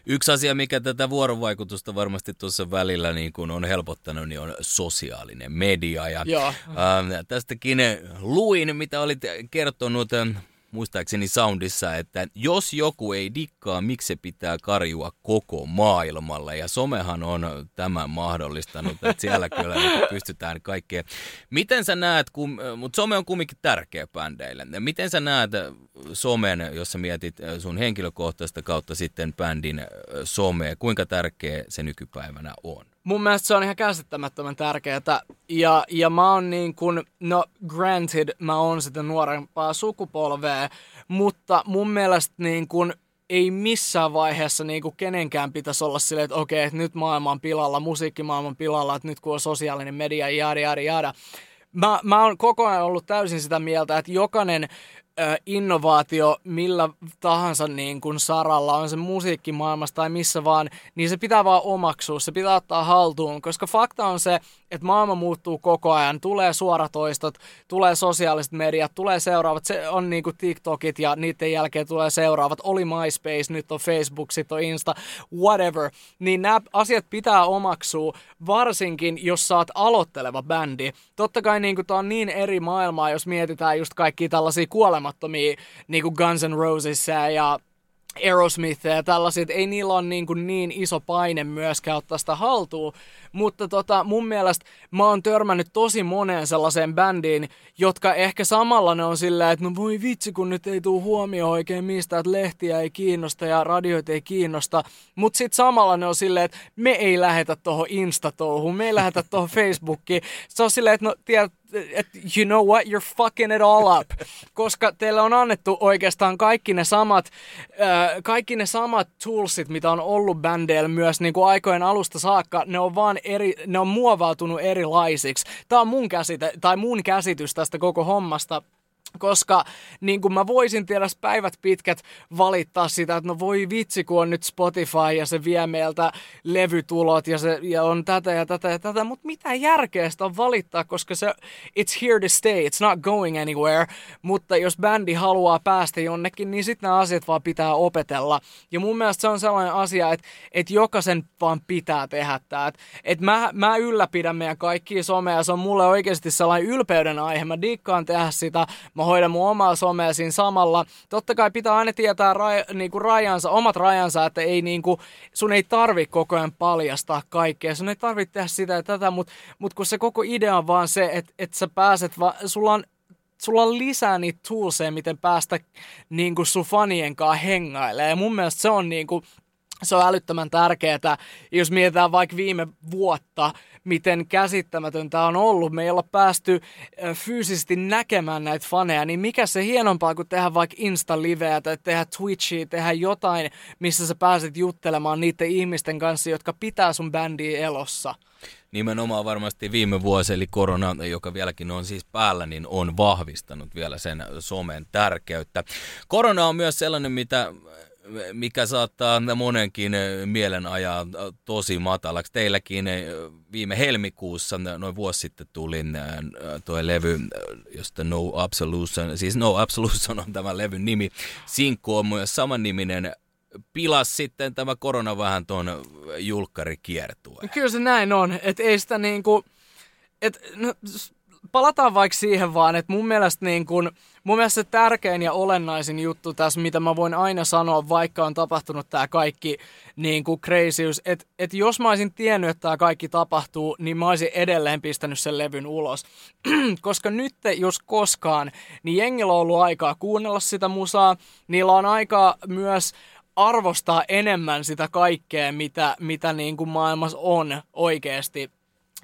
Yksi asia, mikä tätä vuorovaikutusta varmasti tuossa välillä niin kun on helpottanut, niin on sosiaalinen media. Ja, Joo. äh, tästäkin luin, mitä olit kertonut ähm, muistaakseni Soundissa, että jos joku ei dikkaa, miksi se pitää karjua koko maailmalle. Ja somehan on tämän mahdollistanut, että siellä kyllä niin pystytään kaikkea. Miten sä näet, kun, mutta some on kumminkin tärkeä bändeille. Miten sä näet somen, jos sä mietit sun henkilökohtaista kautta sitten bändin somea, kuinka tärkeä se nykypäivänä on? Mun mielestä se on ihan käsittämättömän tärkeää. Ja, ja mä oon niin kuin, no granted, mä oon sitä nuorempaa sukupolvea, mutta mun mielestä niin kuin, ei missään vaiheessa niin kuin kenenkään pitäisi olla silleen, että okei, että nyt maailma on pilalla, musiikkimaailma on pilalla, että nyt kun on sosiaalinen media, jada, jada, jada. Mä, mä oon koko ajan ollut täysin sitä mieltä, että jokainen innovaatio millä tahansa niin kuin saralla, on se musiikkimaailmassa tai missä vaan, niin se pitää vaan omaksua, se pitää ottaa haltuun, koska fakta on se, että maailma muuttuu koko ajan, tulee suoratoistot, tulee sosiaaliset mediat, tulee seuraavat, se on niin kuin TikTokit ja niiden jälkeen tulee seuraavat, oli MySpace, nyt on Facebook, sitten on Insta, whatever, niin nämä asiat pitää omaksua, varsinkin jos oot aloitteleva bändi. Totta kai niin kuin tää on niin eri maailmaa, jos mietitään just kaikkia tällaisia kuolemattomia niin kuin Guns N' Roses ja Aerosmith ja tällaiset, ei niillä ole niin, kuin niin iso paine myöskään ottaa sitä haltuun, mutta tota, mun mielestä mä oon törmännyt tosi moneen sellaiseen bändiin, jotka ehkä samalla ne on silleen, että no voi vitsi, kun nyt ei tuu huomioon oikein mistä, että lehtiä ei kiinnosta ja radioita ei kiinnosta, mutta sitten samalla ne on silleen, että me ei lähetä tuohon Insta-touhuun, me ei lähetä tuohon Facebookiin. Se on silleen, että no tiedät, you know what, you're fucking it all up. *laughs* Koska teille on annettu oikeastaan kaikki ne samat, äh, kaikki ne samat toolsit, mitä on ollut bändeillä myös niin kuin aikojen alusta saakka, ne on vaan eri, ne on muovautunut erilaisiksi. Tämä on mun käsite, tai mun käsitys tästä koko hommasta koska niin kuin mä voisin tiedä päivät pitkät valittaa sitä, että no voi vitsi, kun on nyt Spotify ja se vie meiltä levytulot ja, se, ja on tätä ja tätä ja tätä, mutta mitä järkeä sitä on valittaa, koska se it's here to stay, it's not going anywhere, mutta jos bändi haluaa päästä jonnekin, niin sitten nämä asiat vaan pitää opetella. Ja mun mielestä se on sellainen asia, että, että jokaisen vaan pitää tehdä tämä. Että, että mä, mä ylläpidän meidän kaikkia somea, se on mulle oikeasti sellainen ylpeyden aihe, mä dikkaan tehdä sitä, mä hoidan mun omaa somea siinä samalla. Totta kai pitää aina tietää raj, niinku rajansa, omat rajansa, että ei niinku, sun ei tarvi koko ajan paljastaa kaikkea. Sun ei tarvitse tehdä sitä ja tätä, mutta mut kun se koko idea on vaan se, että et sä pääset, va, sulla on sulla on lisää niitä toolseja, miten päästä niin kuin sun fanien kanssa hengailemaan. Ja mun mielestä se on niin kuin, se on älyttömän tärkeää, jos mietitään vaikka viime vuotta, miten käsittämätöntä on ollut. Me ei olla päästy fyysisesti näkemään näitä faneja, niin mikä se hienompaa kuin tehdä vaikka Insta-liveä tai tehdä Twitchia, tehdä jotain, missä sä pääset juttelemaan niiden ihmisten kanssa, jotka pitää sun bändiä elossa. Nimenomaan varmasti viime vuosi, eli korona, joka vieläkin on siis päällä, niin on vahvistanut vielä sen somen tärkeyttä. Korona on myös sellainen, mitä mikä saattaa monenkin eh, mielen ajaa eh, tosi matalaksi. Teilläkin eh, viime helmikuussa, noin vuosi sitten tuli tuo levy, josta No Absolution, siis No Absolution on tämä levyn nimi. Sinkku on myös samanniminen pilas sitten tämä korona vähän tuon julkkarikiertueen. Kyllä se näin on, että ei sitä niinku, et, no, palataan vaikka siihen vaan, että mun mielestä, niin kun, mun mielestä se tärkein ja olennaisin juttu tässä, mitä mä voin aina sanoa, vaikka on tapahtunut tämä kaikki niin kuin crazyys, että et jos mä olisin tiennyt, että tämä kaikki tapahtuu, niin mä olisin edelleen pistänyt sen levyn ulos. *clears throat* Koska nyt, jos koskaan, niin jengillä on ollut aikaa kuunnella sitä musaa, niillä on aikaa myös arvostaa enemmän sitä kaikkea, mitä, mitä niin kuin maailmassa on oikeasti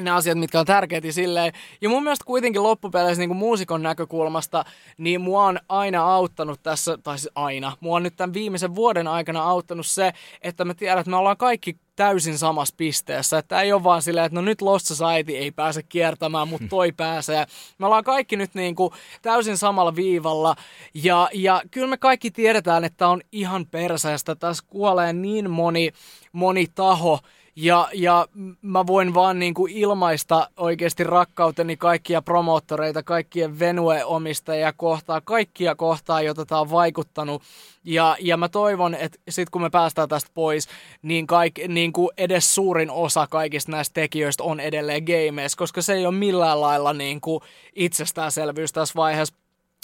ne asiat, mitkä on tärkeitä silleen. Ja mun mielestä kuitenkin loppupeleissä niin kuin muusikon näkökulmasta, niin mua on aina auttanut tässä, tai siis aina, mua on nyt tämän viimeisen vuoden aikana auttanut se, että mä tiedän, että me ollaan kaikki täysin samassa pisteessä. Että ei ole vaan silleen, että no nyt Lost Society ei pääse kiertämään, mutta toi pääsee. Me ollaan kaikki nyt niin kuin täysin samalla viivalla. Ja, ja kyllä me kaikki tiedetään, että on ihan perseestä. Tässä kuolee niin moni, moni taho, ja, ja mä voin vaan niin kuin ilmaista oikeasti rakkauteni kaikkia promoottoreita, kaikkien venue-omistajia kohtaa, kaikkia kohtaa, joita tämä on vaikuttanut. Ja, ja mä toivon, että sitten kun me päästään tästä pois, niin, kaik, niin kuin edes suurin osa kaikista näistä tekijöistä on edelleen gameissa, koska se ei ole millään lailla niin kuin itsestäänselvyys tässä vaiheessa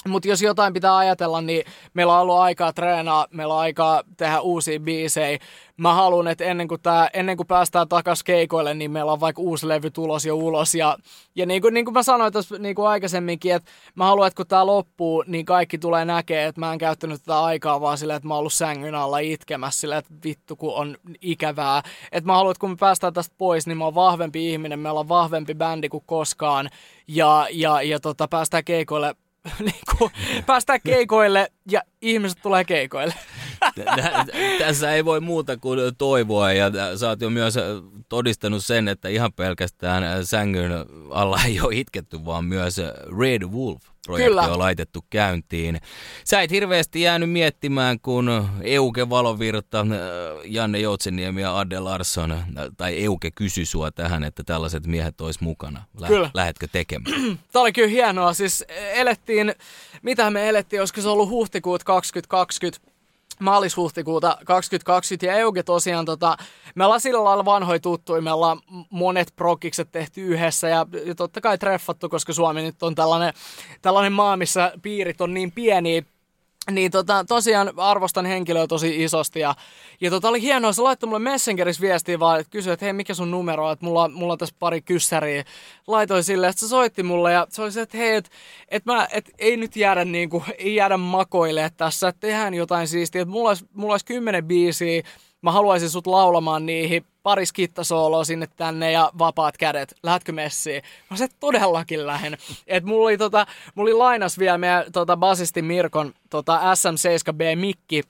mutta jos jotain pitää ajatella, niin meillä on ollut aikaa treenaa, meillä on aikaa tehdä uusia biisejä. Mä haluan, että ennen kuin, tää, ennen kuin päästään takas keikoille, niin meillä on vaikka uusi levy tulos jo ulos. Ja, ja niin, kuin, niin kuin mä sanoin tuossa niin kuin aikaisemminkin, että mä haluan, että kun tämä loppuu, niin kaikki tulee näkee, että mä en käyttänyt tätä aikaa vaan silleen, että mä oon ollut sängyn alla itkemässä silleen, että vittu kun on ikävää. Että mä haluan, että kun me päästään tästä pois, niin mä oon vahvempi ihminen, meillä on vahvempi bändi kuin koskaan. Ja, ja, ja tota, päästään keikoille *laughs* niin kuin, päästään keikoille ja ihmiset tulee keikoille. Tässä ei voi muuta kuin toivoa ja sä oot jo myös todistanut sen, että ihan pelkästään sängyn alla ei ole itketty, vaan myös Red Wolf projekti Kyllä. on laitettu käyntiin. Sä et hirveästi jäänyt miettimään, kun Euke Valovirta, Janne Joutseniemi ja Adde Larsson, tai Euke kysyi sua tähän, että tällaiset miehet ois mukana. Lä- kyllä. Lähetkö tekemään? *clears throat* Tämä oli kyllä hienoa. Siis elettiin, mitä me elettiin, olisiko se ollut huhtikuut 2020, maalis-huhtikuuta 2020 ja Euge tosiaan, tota, me ollaan sillä lailla vanhoja tuttuja, me ollaan monet prokikset tehty yhdessä ja, ja totta kai treffattu, koska Suomi nyt on tällainen, tällainen maa, missä piirit on niin pieniä, niin tota, tosiaan arvostan henkilöä tosi isosti ja, ja tota, oli hienoa, se laittoi mulle Messengerissä viestiä vaan, että kysyi, että hei mikä sun numero että mulla, mulla on tässä pari kyssäriä. Laitoin sille, että se soitti mulle ja se oli se, että hei, että et mä, et ei nyt jäädä niinku, ei jäädä makoille tässä, että tehdään jotain siistiä, että mulla olisi, mulla olisi kymmenen biisiä, mä haluaisin sut laulamaan niihin, pari skittasooloa sinne tänne ja vapaat kädet. Lähdetkö messiin? Mä se todellakin lähden. Et mulla oli, tota, mulla oli lainas vielä meidän tota, basisti Mirkon tota, SM7B mikki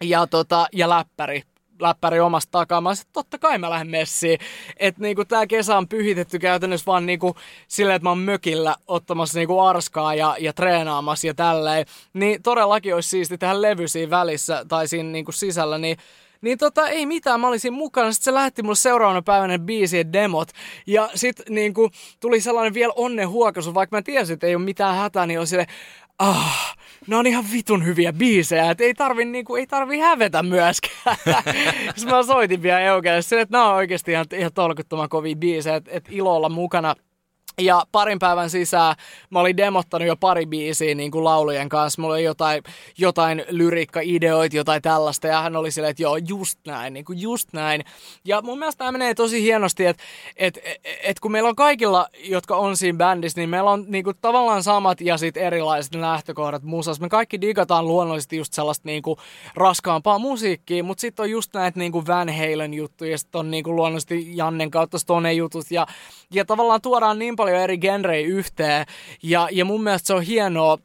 ja, tota, ja läppäri läppäri omasta takaa. Mä sanoin, totta kai mä lähden messiin. Että niinku tää kesä on pyhitetty käytännössä vaan niinku silleen, että mä oon mökillä ottamassa niinku arskaa ja, ja treenaamassa ja tälleen. Niin todellakin olisi siisti tehdä levy siinä välissä tai siinä niinku sisällä, niin niin tota, ei mitään, mä olisin mukana. Sitten se lähetti mulle seuraavana päivänä biisien demot. Ja sitten niinku, tuli sellainen vielä onnen huokasu, vaikka mä tiesin, että ei ole mitään hätää, niin on sille, ah, ne on ihan vitun hyviä biisejä, että ei tarvi, niinku, ei tarvi hävetä myöskään. *laughs* Sitten mä soitin vielä Eukelle sille, että nämä on oikeasti ihan, ihan tolkuttoman kovia biisejä, että et ilo olla mukana Ja parin päivän sisään mä olin demottanut jo pari biisiä niin kuin laulujen kanssa. Mulla oli jotain, jotain lyriikka-ideoita, jotain tällaista. Ja hän oli silleen, että joo, just näin, niin kuin just näin. Ja mun mielestä tämä menee tosi hienosti, että et, et, et kun meillä on kaikilla, jotka on siinä bändissä, niin meillä on niin kuin tavallaan samat ja sitten erilaiset lähtökohdat musassa. Me kaikki digataan luonnollisesti just sellaista niin kuin raskaampaa musiikkia, mutta sitten on just näitä niin kuin Van Halen juttuja, ja sitten on niin kuin luonnollisesti Jannen kautta Stone jutut. Ja, ja tavallaan tuodaan niin paljon paljon eri genrejä yhteen. Ja, ja mun mielestä se on hienoa,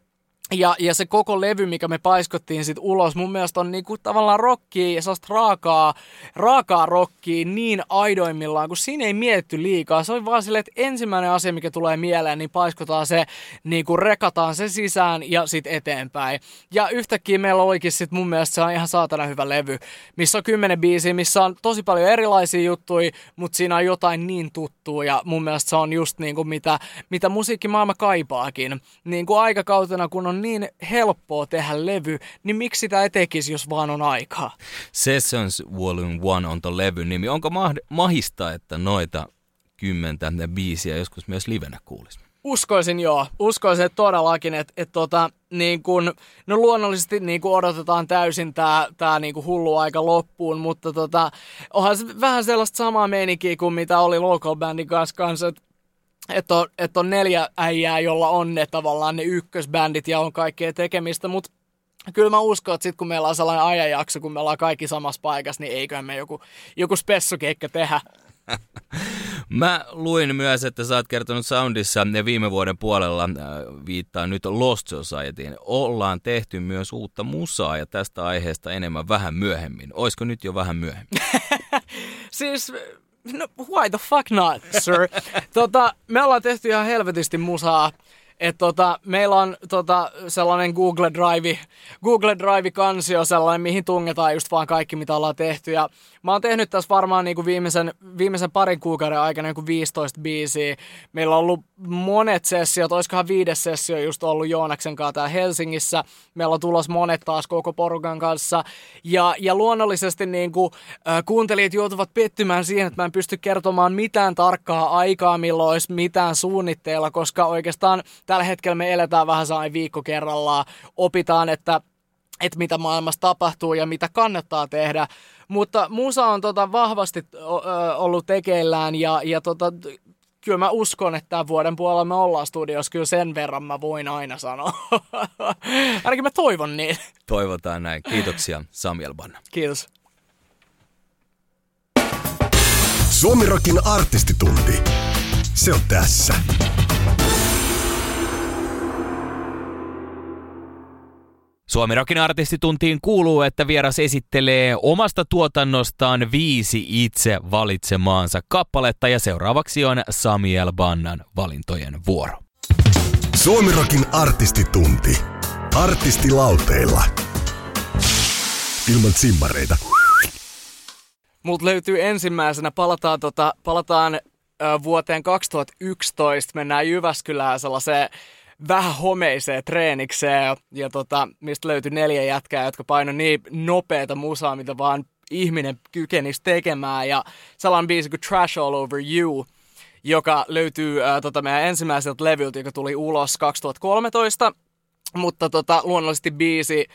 ja, ja se koko levy, mikä me paiskottiin sit ulos, mun mielestä on niinku tavallaan rockia ja sellaista raakaa, raakaa rockia niin aidoimmillaan, kun siinä ei mietitty liikaa. Se on vaan silleen, että ensimmäinen asia, mikä tulee mieleen, niin paiskotaan se, niinku rekataan se sisään ja sitten eteenpäin. Ja yhtäkkiä meillä olikin sit mun mielestä se on ihan saatana hyvä levy, missä on kymmenen biisiä, missä on tosi paljon erilaisia juttuja, mutta siinä on jotain niin tuttua ja mun mielestä se on just niinku mitä, mitä musiikkimaailma kaipaakin. Niinku aikakautena, kun on niin helppoa tehdä levy, niin miksi sitä ei tekisi, jos vaan on aikaa? Sessions Volume 1 on ton levyn nimi. Onko mahista, että noita kymmentä biisiä joskus myös livenä kuulisi? Uskoisin joo, uskoisin että todellakin, että et tota, niin kun, no luonnollisesti niin kun odotetaan täysin tämä tää niin hullu aika loppuun, mutta tota, onhan se vähän sellaista samaa meininkiä kuin mitä oli Local Bandin kanssa, kanssa että että on, että on neljä äijää, jolla on ne tavallaan ne ykkösbändit ja on kaikkea tekemistä, mutta kyllä mä uskon, että sitten kun meillä on sellainen ajanjakso, kun me ollaan kaikki samassa paikassa, niin eiköhän me joku, joku spessukeikka tehdä. *laughs* Mä luin myös, että sä oot kertonut Soundissa ne viime vuoden puolella, äh, viittaa nyt Lost Societyin, ollaan tehty myös uutta musaa ja tästä aiheesta enemmän vähän myöhemmin. Oisko nyt jo vähän myöhemmin? *laughs* siis no, why the fuck not, sir? *laughs* tota, me ollaan tehty ihan helvetisti musaa että tota, meillä on tota, sellainen Google Drive, Google Drive-kansio sellainen, mihin tungetaan just vaan kaikki, mitä ollaan tehty. Ja mä oon tehnyt tässä varmaan niin kuin viimeisen, viimeisen parin kuukauden aikana niin kuin 15 biisiä. Meillä on ollut monet sessiot, olisikohan viides sessio just ollut Joonaksen kanssa täällä Helsingissä. Meillä on tulos monet taas koko porukan kanssa. Ja, ja luonnollisesti niin kuin, äh, kuuntelijat joutuvat pettymään siihen, että mä en pysty kertomaan mitään tarkkaa aikaa, milloin olisi mitään suunnitteilla, koska oikeastaan tällä hetkellä me eletään vähän sain viikko kerrallaan, opitaan, että että mitä maailmassa tapahtuu ja mitä kannattaa tehdä. Mutta musa on tota vahvasti ollut tekeillään ja, ja tota, kyllä mä uskon, että tämän vuoden puolella me ollaan studiossa. Kyllä sen verran mä voin aina sanoa. *laughs* Ainakin mä toivon niin. Toivotaan näin. Kiitoksia Samuel Banna. Kiitos. Suomirokin artistitunti. Se on tässä. Suomirokin artistituntiin kuuluu, että vieras esittelee omasta tuotannostaan viisi itse valitsemaansa kappaletta ja seuraavaksi on Samuel Bannan valintojen vuoro. Suomirokin artistitunti. Artistilauteilla. Ilman simmareita. Mut löytyy ensimmäisenä, palataan, tota, palataan ö, vuoteen 2011, mennään Jyväskylään sellaiseen vähän homeiseen treenikseen ja, ja tota, mistä löytyi neljä jätkää, jotka painoi niin nopeata musaa, mitä vaan ihminen kykenisi tekemään ja sellainen biisi kuin Trash All Over You, joka löytyy ää, tota, meidän ensimmäiseltä levyltä, joka tuli ulos 2013, mutta tota, luonnollisesti biisi,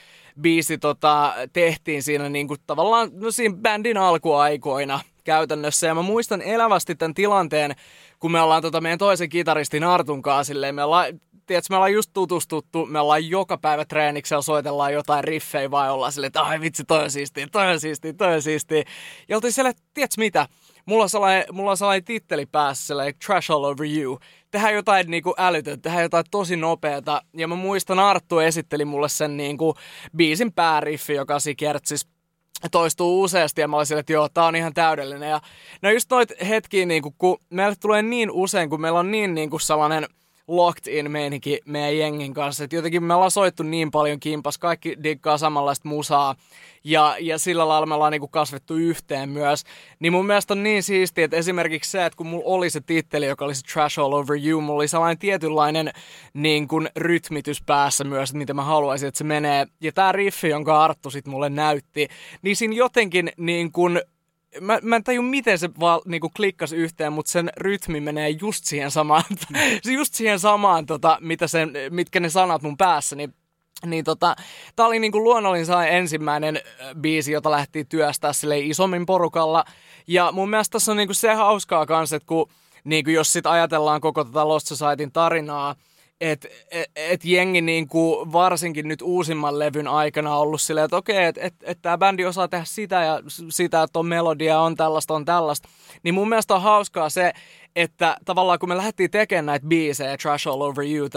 biisi tota, tehtiin siinä niin kuin, tavallaan no, siinä bändin alkuaikoina käytännössä. Ja mä muistan elävästi tämän tilanteen, kun me ollaan tota meidän toisen kitaristin Artun kanssa silleen, me ollaan tiedätkö, me ollaan just tutustuttu, me ollaan joka päivä treeniksellä, soitellaan jotain riffejä vai ollaan silleen, että ai vitsi, toi on siistiä, toi on siistiä, toi on siistiä. Ja oltiin silleen, että tiedätkö mitä, mulla on sellainen, mulla on sellainen titteli päässä, sellainen trash all over you. Tehdään jotain niin kuin älytöntä, tehdään jotain tosi nopeata. Ja mä muistan, Arttu esitteli mulle sen niin kuin biisin pääriffi, joka kertsis toistuu useasti ja mä olisin, että joo, tää on ihan täydellinen. Ja no just noit hetkiä, niin kuin, kun meille tulee niin usein, kun meillä on niin, niin kuin sellainen – locked in meininki meidän jengin kanssa. Et jotenkin me ollaan soittu niin paljon kimpas, kaikki diggaa samanlaista musaa ja, ja sillä lailla me ollaan niinku kasvettu yhteen myös. Niin mun mielestä on niin siistiä, että esimerkiksi se, että kun mulla oli se titteli, joka oli se Trash All Over You, mulla oli sellainen tietynlainen niin kuin rytmitys päässä myös, että mitä mä haluaisin, että se menee. Ja tää riffi, jonka Arttu sit mulle näytti, niin siinä jotenkin niin kuin mä, mä en taju miten se vaan niinku klikkasi yhteen, mutta sen rytmi menee just siihen samaan, *laughs* just siihen samaan, tota, mitä sen, mitkä ne sanat mun päässä, niin niin tota, tää oli niinku luonnollinen ensimmäinen biisi, jota lähti työstää sille isommin porukalla. Ja mun mielestä tässä on niinku se hauskaa kanssa, että kun niinku jos sit ajatellaan koko tätä Lost Societyn tarinaa, että et, et jengi niin kuin varsinkin nyt uusimman levyn aikana ollut silleen, että okei, että et, et tämä bändi osaa tehdä sitä ja sitä, että on melodia, on tällaista, on tällaista. Niin mun mielestä on hauskaa se, että tavallaan kun me lähdettiin tekemään näitä biisejä, Trash All Over You,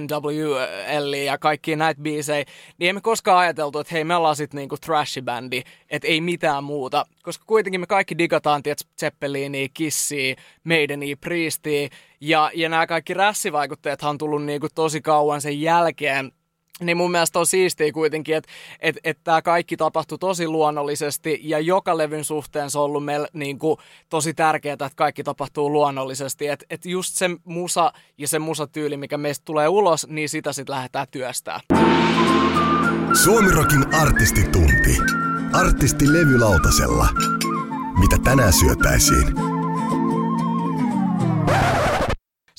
NWL ja kaikki näitä biisejä, niin emme koskaan ajateltu, että hei me ollaan sitten niinku trash-bändi, että ei mitään muuta. Koska kuitenkin me kaikki digataan, tiedät, Zeppelinia, Kissiä, Maidenia, Priestia, ja, ja nämä kaikki rässivaikutteethan on tullut niinku tosi kauan sen jälkeen, niin mun mielestä on siistiä kuitenkin, että et, et tämä kaikki tapahtui tosi luonnollisesti ja joka levyn suhteen se on ollut meille niin kuin, tosi tärkeää, että kaikki tapahtuu luonnollisesti. Että et just se musa ja se musatyyli, mikä meistä tulee ulos, niin sitä sitten lähdetään työstää. Suomirokin artistitunti. Artisti levylautasella. Mitä tänään syötäisiin?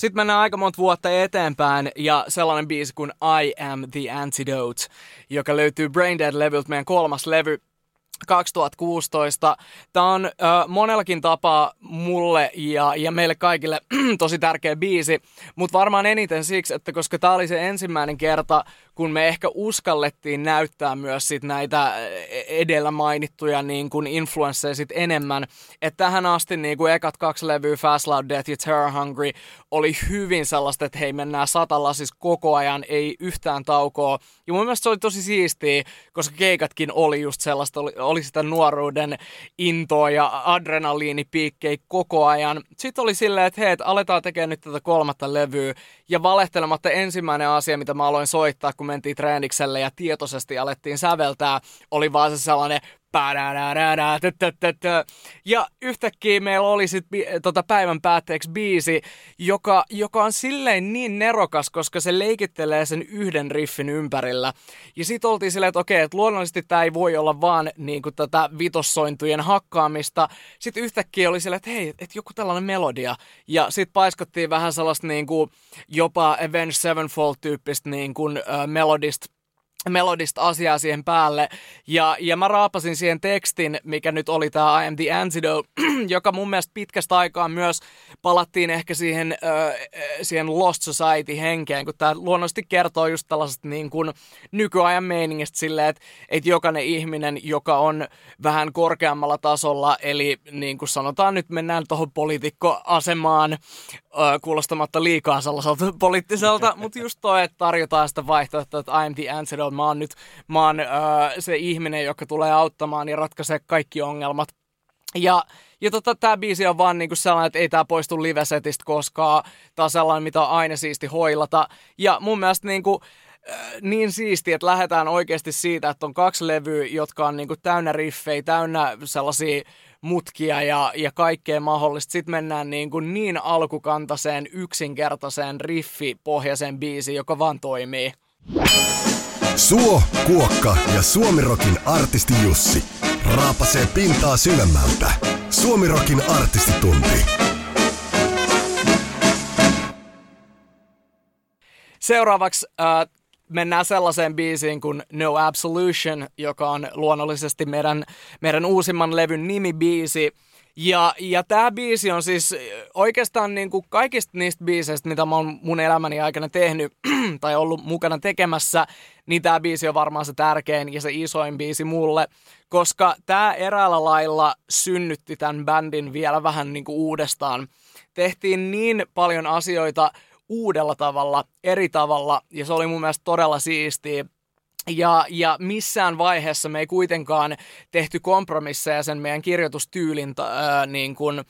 Sitten mennään aika monta vuotta eteenpäin ja sellainen biisi kuin I Am The Antidote, joka löytyy Braindead-levyltä, meidän kolmas levy 2016. Tämä on äh, monellakin tapaa mulle ja, ja meille kaikille *clears throat* tosi tärkeä biisi, mutta varmaan eniten siksi, että koska tämä oli se ensimmäinen kerta, kun me ehkä uskallettiin näyttää myös sit näitä edellä mainittuja niin kuin influensseja sit enemmän. Että tähän asti niin kuin ekat kaksi levyä, Fast Loud Death ja Terror Hungry, oli hyvin sellaista, että hei mennään satalla siis koko ajan, ei yhtään taukoa. Ja mun mielestä se oli tosi siistiä, koska keikatkin oli just sellaista, oli, oli sitä nuoruuden intoa ja adrenaliinipiikkejä koko ajan. Sitten oli silleen, että hei, että aletaan tekemään nyt tätä kolmatta levyä. Ja valehtelematta ensimmäinen asia, mitä mä aloin soittaa, kun mentiin treenikselle ja tietoisesti alettiin säveltää, oli vaan se sellainen ja yhtäkkiä meillä oli sitten tota päivän päätteeksi biisi, joka, joka on silleen niin nerokas, koska se leikittelee sen yhden riffin ympärillä. Ja sitten oltiin silleen, että okei, että luonnollisesti tämä ei voi olla vaan niin kuin tätä vitossointujen hakkaamista. Sitten yhtäkkiä oli silleen, että hei, että joku tällainen melodia. Ja sitten paiskottiin vähän sellaista niin kuin jopa Avenged Sevenfold-tyyppistä niin kuin, äh, melodista melodista asiaa siihen päälle. Ja, ja mä raapasin siihen tekstin, mikä nyt oli tämä I am the antidote, *clears throat* joka mun mielestä pitkästä aikaa myös palattiin ehkä siihen, äh, siihen Lost Society-henkeen, kun tämä luonnollisesti kertoo just tällaisesta niin kuin nykyajan meiningistä silleen, että, että jokainen ihminen, joka on vähän korkeammalla tasolla, eli niin kuin sanotaan nyt mennään tuohon poliitikkoasemaan, kuulostamatta liikaa sellaiselta *laughs* poliittiselta, mutta just toi, että tarjotaan sitä vaihtoehtoa, että I am the antidote, mä oon nyt mä oon, öö, se ihminen, joka tulee auttamaan ja ratkaisee kaikki ongelmat. Ja, ja tota, tämä biisi on vaan niinku sellainen, että ei tämä poistu livesetistä koskaan. Tämä on sellainen, mitä on aina siisti hoilata. Ja mun mielestä niinku, niin siisti, että lähdetään oikeasti siitä, että on kaksi levyä, jotka on niinku täynnä riffejä, täynnä sellaisia mutkia ja, ja kaikkea mahdollista. Sitten mennään niin, kuin niin alkukantaiseen, yksinkertaiseen riffipohjaiseen biisiin, joka vaan toimii. Suo, Kuokka ja Suomirokin artisti Jussi raapasee pintaa syvemmältä. Suomirokin artistitunti. Seuraavaksi äh, mennään sellaiseen biisiin kuin No Absolution, joka on luonnollisesti meidän, meidän uusimman levyn nimibiisi. Ja, ja tämä biisi on siis oikeastaan niin kuin kaikista niistä biiseistä, mitä mä oon mun elämäni aikana tehnyt *clears throat* tai ollut mukana tekemässä, niin tämä biisi on varmaan se tärkein ja se isoin biisi mulle, koska tämä eräällä lailla synnytti tämän bändin vielä vähän niin kuin uudestaan. Tehtiin niin paljon asioita uudella tavalla, eri tavalla, ja se oli mun mielestä todella siistiä. Ja, ja missään vaiheessa me ei kuitenkaan tehty kompromisseja sen meidän kirjoitustyylin äh, niin kuin, äh,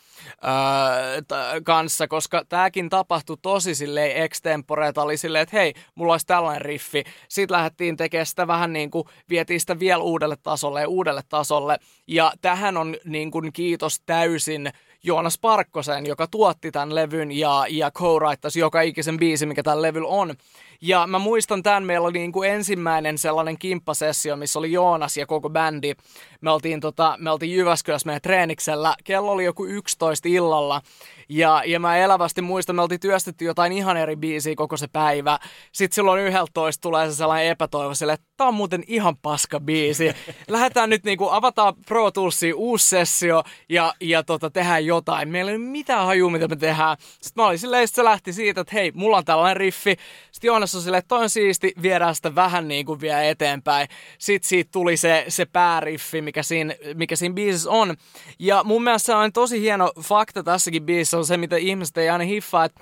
t- kanssa, koska tämäkin tapahtui tosi silleen extempore, oli silleen, että hei, mulla olisi tällainen riffi. Sitten lähdettiin tekemään sitä vähän niin kuin, vietiin sitä vielä uudelle tasolle ja uudelle tasolle. Ja tähän on niin kuin, kiitos täysin Joonas Parkkosen, joka tuotti tämän levyn ja, ja co-writasi joka ikisen biisi, mikä tällä levyllä on. Ja mä muistan tämän, meillä oli niin kuin ensimmäinen sellainen kimppasessio, missä oli Joonas ja koko bändi. Me oltiin, tota, me oltiin Jyväskylässä meidän treeniksellä. Kello oli joku 11 illalla. Ja, ja mä elävästi muistan, me oltiin työstetty jotain ihan eri biisiä koko se päivä. Sitten silloin 11 tulee se sellainen epätoivo sille, että tää on muuten ihan paska biisi. *laughs* Lähdetään nyt niinku, avataan Pro Toolsiin uusi sessio ja, ja tota, tehdään jotain. Meillä ei ole mitään hajua, mitä me tehdään. Sitten mä olin silleen, se lähti siitä, että hei, mulla on tällainen riffi. Sitten Joonas silleen, että toi on siisti, viedään sitä vähän niin kuin vielä eteenpäin. Sitten siitä tuli se, se pääriffi, mikä siinä, mikä siinä biisissä on. Ja mun mielestä on tosi hieno fakta tässäkin biisissä on se, mitä ihmiset ei aina hiffaa, että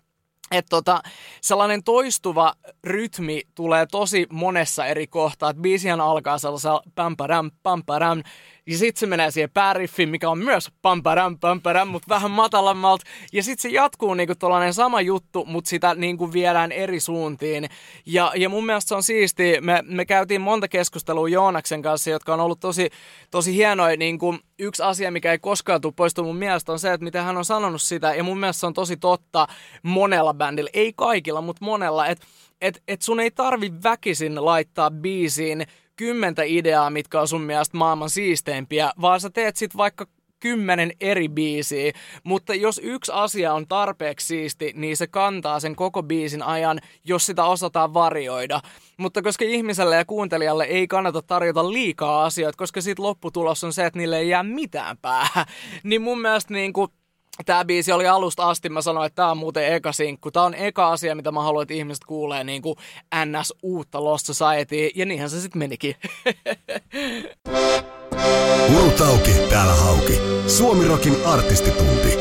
että tota, sellainen toistuva rytmi tulee tosi monessa eri kohtaa. Että biisihän alkaa sellaisella pamparam, pamparam, ja sitten se menee siihen pääriffiin, mikä on myös pamparam, pamparam, mutta vähän matalammalta. Ja sitten se jatkuu niinku tuollainen sama juttu, mutta sitä niinku viedään eri suuntiin. Ja, ja mun mielestä se on siisti. Me, me käytiin monta keskustelua Joonaksen kanssa, jotka on ollut tosi, tosi hienoja. Niinku, yksi asia, mikä ei koskaan tule poistua mun mielestä, on se, että miten hän on sanonut sitä. Ja mun mielestä se on tosi totta monella bändillä. Ei kaikilla, mutta monella. Että et, et sun ei tarvi väkisin laittaa biisiin kymmentä ideaa, mitkä on sun mielestä maailman siisteimpiä, vaan sä teet sit vaikka kymmenen eri biisiä, mutta jos yksi asia on tarpeeksi siisti, niin se kantaa sen koko biisin ajan, jos sitä osataan varioida. Mutta koska ihmiselle ja kuuntelijalle ei kannata tarjota liikaa asioita, koska sitten lopputulos on se, että niille ei jää mitään päähän, *laughs* niin mun mielestä niin kuin Tämä biisi oli alusta asti, mä sanoin, että tämä on muuten eka sinkku. Tämä on eka asia, mitä mä haluan, että ihmiset kuulee niin kuin NS uutta Lost Society, ja niinhän se sitten menikin. *laughs* Urut auki, täällä hauki. Suomirokin artistitunti.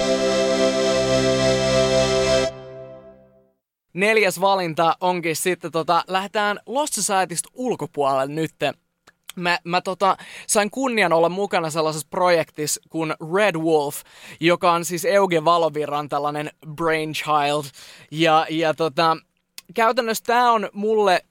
Neljäs valinta onkin sitten, tota, lähdetään Lost Societysta ulkopuolelle nytte mä, mä tota, sain kunnian olla mukana sellaisessa projektissa kuin Red Wolf, joka on siis Euge Valovirran tällainen brainchild. Ja, ja tota, käytännössä tämä on mulle,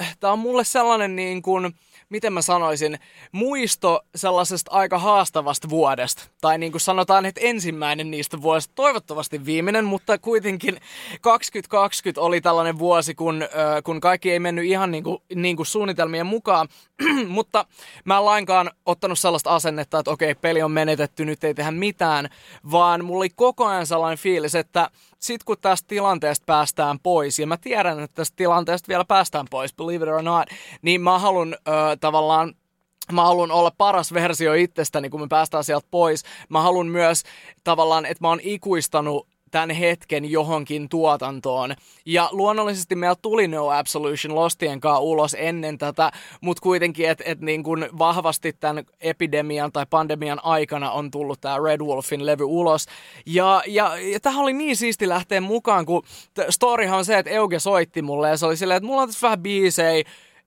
äh, tää on mulle sellainen niin kuin, miten mä sanoisin, muisto sellaisesta aika haastavasta vuodesta. Tai niin kuin sanotaan, että ensimmäinen niistä vuosista, toivottavasti viimeinen, mutta kuitenkin 2020 oli tällainen vuosi, kun, kun kaikki ei mennyt ihan niin kuin, niin kuin suunnitelmien mukaan. *clears throat* mutta mä en lainkaan ottanut sellaista asennetta, että okei, peli on menetetty, nyt ei tehdä mitään, vaan mulla oli koko ajan sellainen fiilis, että sit kun tästä tilanteesta päästään pois, ja mä tiedän, että tästä tilanteesta vielä päästään pois, believe it or not, niin mä haluan tavallaan Mä haluan olla paras versio itsestäni, kun me päästään sieltä pois. Mä haluan myös tavallaan, että mä oon ikuistanut tämän hetken johonkin tuotantoon. Ja luonnollisesti meillä tuli No Absolution Lostien kanssa ulos ennen tätä, mutta kuitenkin, että et niin kuin vahvasti tämän epidemian tai pandemian aikana on tullut tämä Red Wolfin levy ulos. Ja, ja, ja tähän oli niin siisti lähteä mukaan, kun storyhan on se, että Euge soitti mulle ja se oli silleen, että mulla on tässä vähän biisejä,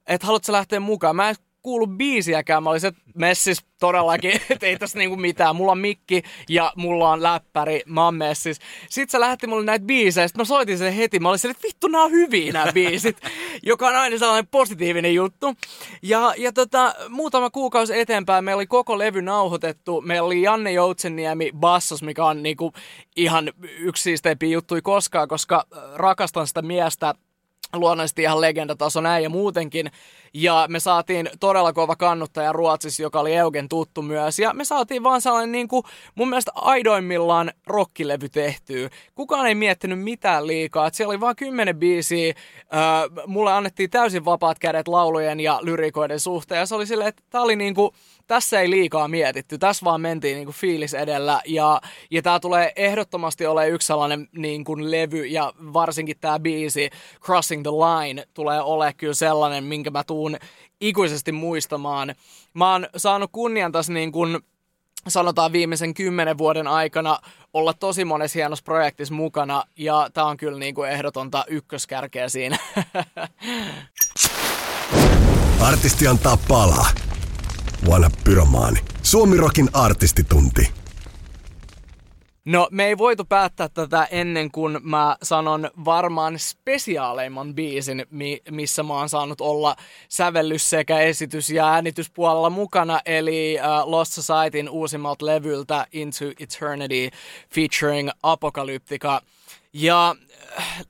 että haluatko lähteä mukaan? Mä en kuulu biisiäkään. Mä olisin, että messis todellakin, *laughs* että ei tässä niinku mitään. Mulla on mikki ja mulla on läppäri, mä oon messis. Sitten se lähti mulle näitä biisejä, sitten mä soitin sen heti. Mä olisin, että vittu, nämä on hyviä nämä biisit, *laughs* joka on aina sellainen positiivinen juttu. Ja, ja tota, muutama kuukausi eteenpäin meillä oli koko levy nauhoitettu. Meillä oli Janne Joutseniemi bassos, mikä on niinku ihan yksi siisteimpiä juttuja koskaan, koska rakastan sitä miestä luonnollisesti ihan näin ja muutenkin. Ja me saatiin todella kova kannuttaja Ruotsissa, joka oli Eugen tuttu myös. Ja me saatiin vaan sellainen niin kuin, mun mielestä aidoimmillaan rokkilevy tehtyä. Kukaan ei miettinyt mitään liikaa. Et siellä oli vain kymmenen biisiä. Öö, mulle annettiin täysin vapaat kädet laulujen ja lyrikoiden suhteen. Ja se oli silleen, että tää oli niin kuin, tässä ei liikaa mietitty, tässä vaan mentiin niin kuin fiilis edellä ja, ja tämä tulee ehdottomasti ole yksi sellainen niin kuin levy ja varsinkin tämä biisi Crossing the Line tulee ole kyllä sellainen, minkä mä tuun ikuisesti muistamaan. Mä oon saanut kunnian tässä niin kuin sanotaan viimeisen kymmenen vuoden aikana olla tosi monessa hienossa projektissa mukana ja tää on kyllä niin kuin ehdotonta ykköskärkeä siinä. *laughs* Artisti antaa palaa. Vanha pyromaani. Suomirokin artistitunti. No, me ei voitu päättää tätä ennen kuin mä sanon varmaan spesiaaleimman biisin, mi- missä mä oon saanut olla sävellys sekä esitys- ja äänityspuolella mukana, eli uh, Lost Societyn uusimmalta levyltä Into Eternity featuring Apocalyptica. Ja äh,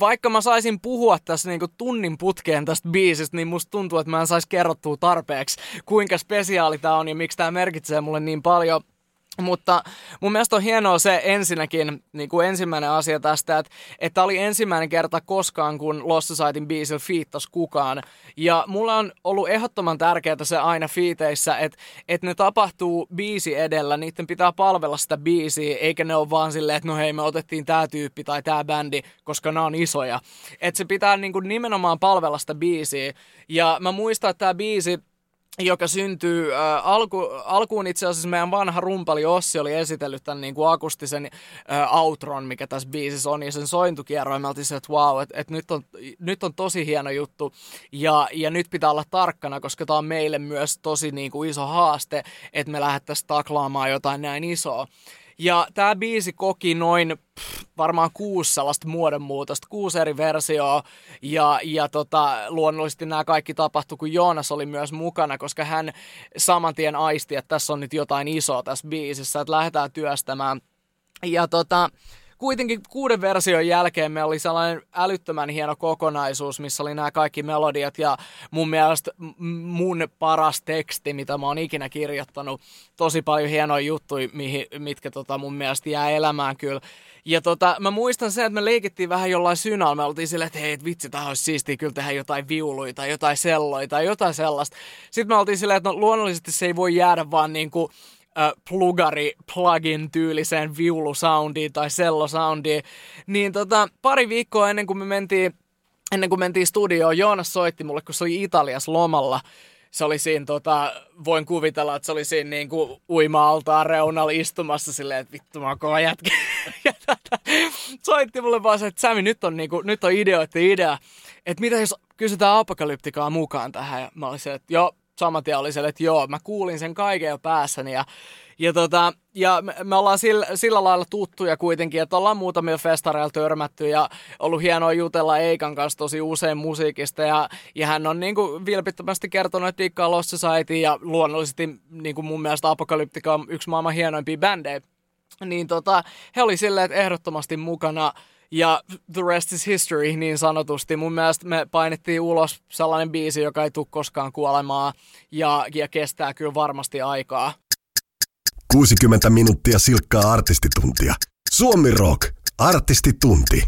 vaikka mä saisin puhua tässä niinku tunnin putkeen tästä biisistä, niin musta tuntuu, että mä en saisi kerrottua tarpeeksi, kuinka spesiaali tää on ja miksi tää merkitsee mulle niin paljon. Mutta mun mielestä on hienoa se ensinnäkin, niin kuin ensimmäinen asia tästä, että, että oli ensimmäinen kerta koskaan, kun Lost Societyn biisillä fiittas kukaan. Ja mulla on ollut ehdottoman tärkeää se aina fiiteissä, että, että ne tapahtuu biisi edellä, niiden pitää palvella sitä biisiä, eikä ne ole vaan silleen, että no hei me otettiin tää tyyppi tai tää bändi, koska nämä on isoja. Että se pitää niin kuin nimenomaan palvella sitä biisiä. Ja mä muistan, että tämä biisi joka syntyy äh, alku, alkuun itse asiassa meidän vanha rumpali Ossi oli esitellyt tämän niin kuin akustisen äh, outron, mikä tässä biisissä on, ja sen sointukierroin me oltiin että wow, että et nyt, on, nyt on tosi hieno juttu, ja, ja nyt pitää olla tarkkana, koska tämä on meille myös tosi niin kuin iso haaste, että me lähdettäisiin taklaamaan jotain näin isoa. Ja tämä biisi koki noin pff, varmaan kuusi sellaista muodonmuutosta, kuusi eri versioa. Ja, ja tota, luonnollisesti nämä kaikki tapahtui, kun Joonas oli myös mukana, koska hän saman tien aisti, että tässä on nyt jotain isoa tässä biisissä, että lähdetään työstämään. Ja tota, kuitenkin kuuden version jälkeen me oli sellainen älyttömän hieno kokonaisuus, missä oli nämä kaikki melodiat ja mun mielestä mun paras teksti, mitä mä oon ikinä kirjoittanut. Tosi paljon hienoja juttuja, mitkä tota mun mielestä jää elämään kyllä. Ja tota, mä muistan sen, että me leikittiin vähän jollain synalla. Me oltiin silleen, että hei, et vitsi, tähän olisi siistiä kyllä tehdä jotain viuluja tai jotain selloja tai jotain sellaista. Sitten me oltiin silleen, että no, luonnollisesti se ei voi jäädä vaan niinku plugari plugin tyyliseen viulusoundiin tai sellosoundiin. Niin tota, pari viikkoa ennen kuin me mentiin, ennen kuin mentiin studioon, Joonas soitti mulle, kun se oli Italiassa lomalla. Se oli siinä, tota, voin kuvitella, että se oli siinä niin kuin uima-altaan reunalla istumassa silleen, että vittu mä oon jätkä. *laughs* tota, soitti mulle vaan se, että Sami, nyt on, niin kuin, nyt on ideoiden idea. Että mitä jos kysytään apokalyptikaa mukaan tähän? Ja mä olin se, että joo, saman tien oli että joo, mä kuulin sen kaiken jo päässäni ja, ja, tota, ja me, ollaan sillä, sillä lailla tuttuja kuitenkin, että ollaan muutamilla festareilla törmätty ja ollut hienoa jutella Eikan kanssa tosi usein musiikista ja, ja hän on niin kuin vilpittömästi kertonut, että dikkaa Lost Society ja luonnollisesti niin kuin mun mielestä Apocalyptica on yksi maailman hienoimpia bändejä. Niin tota, he oli silleen, että ehdottomasti mukana ja the rest is history niin sanotusti. Mun mielestä me painettiin ulos sellainen biisi, joka ei tule koskaan kuolemaan ja, ja kestää kyllä varmasti aikaa. 60 minuuttia silkkaa artistituntia. Suomi Rock. Artistitunti.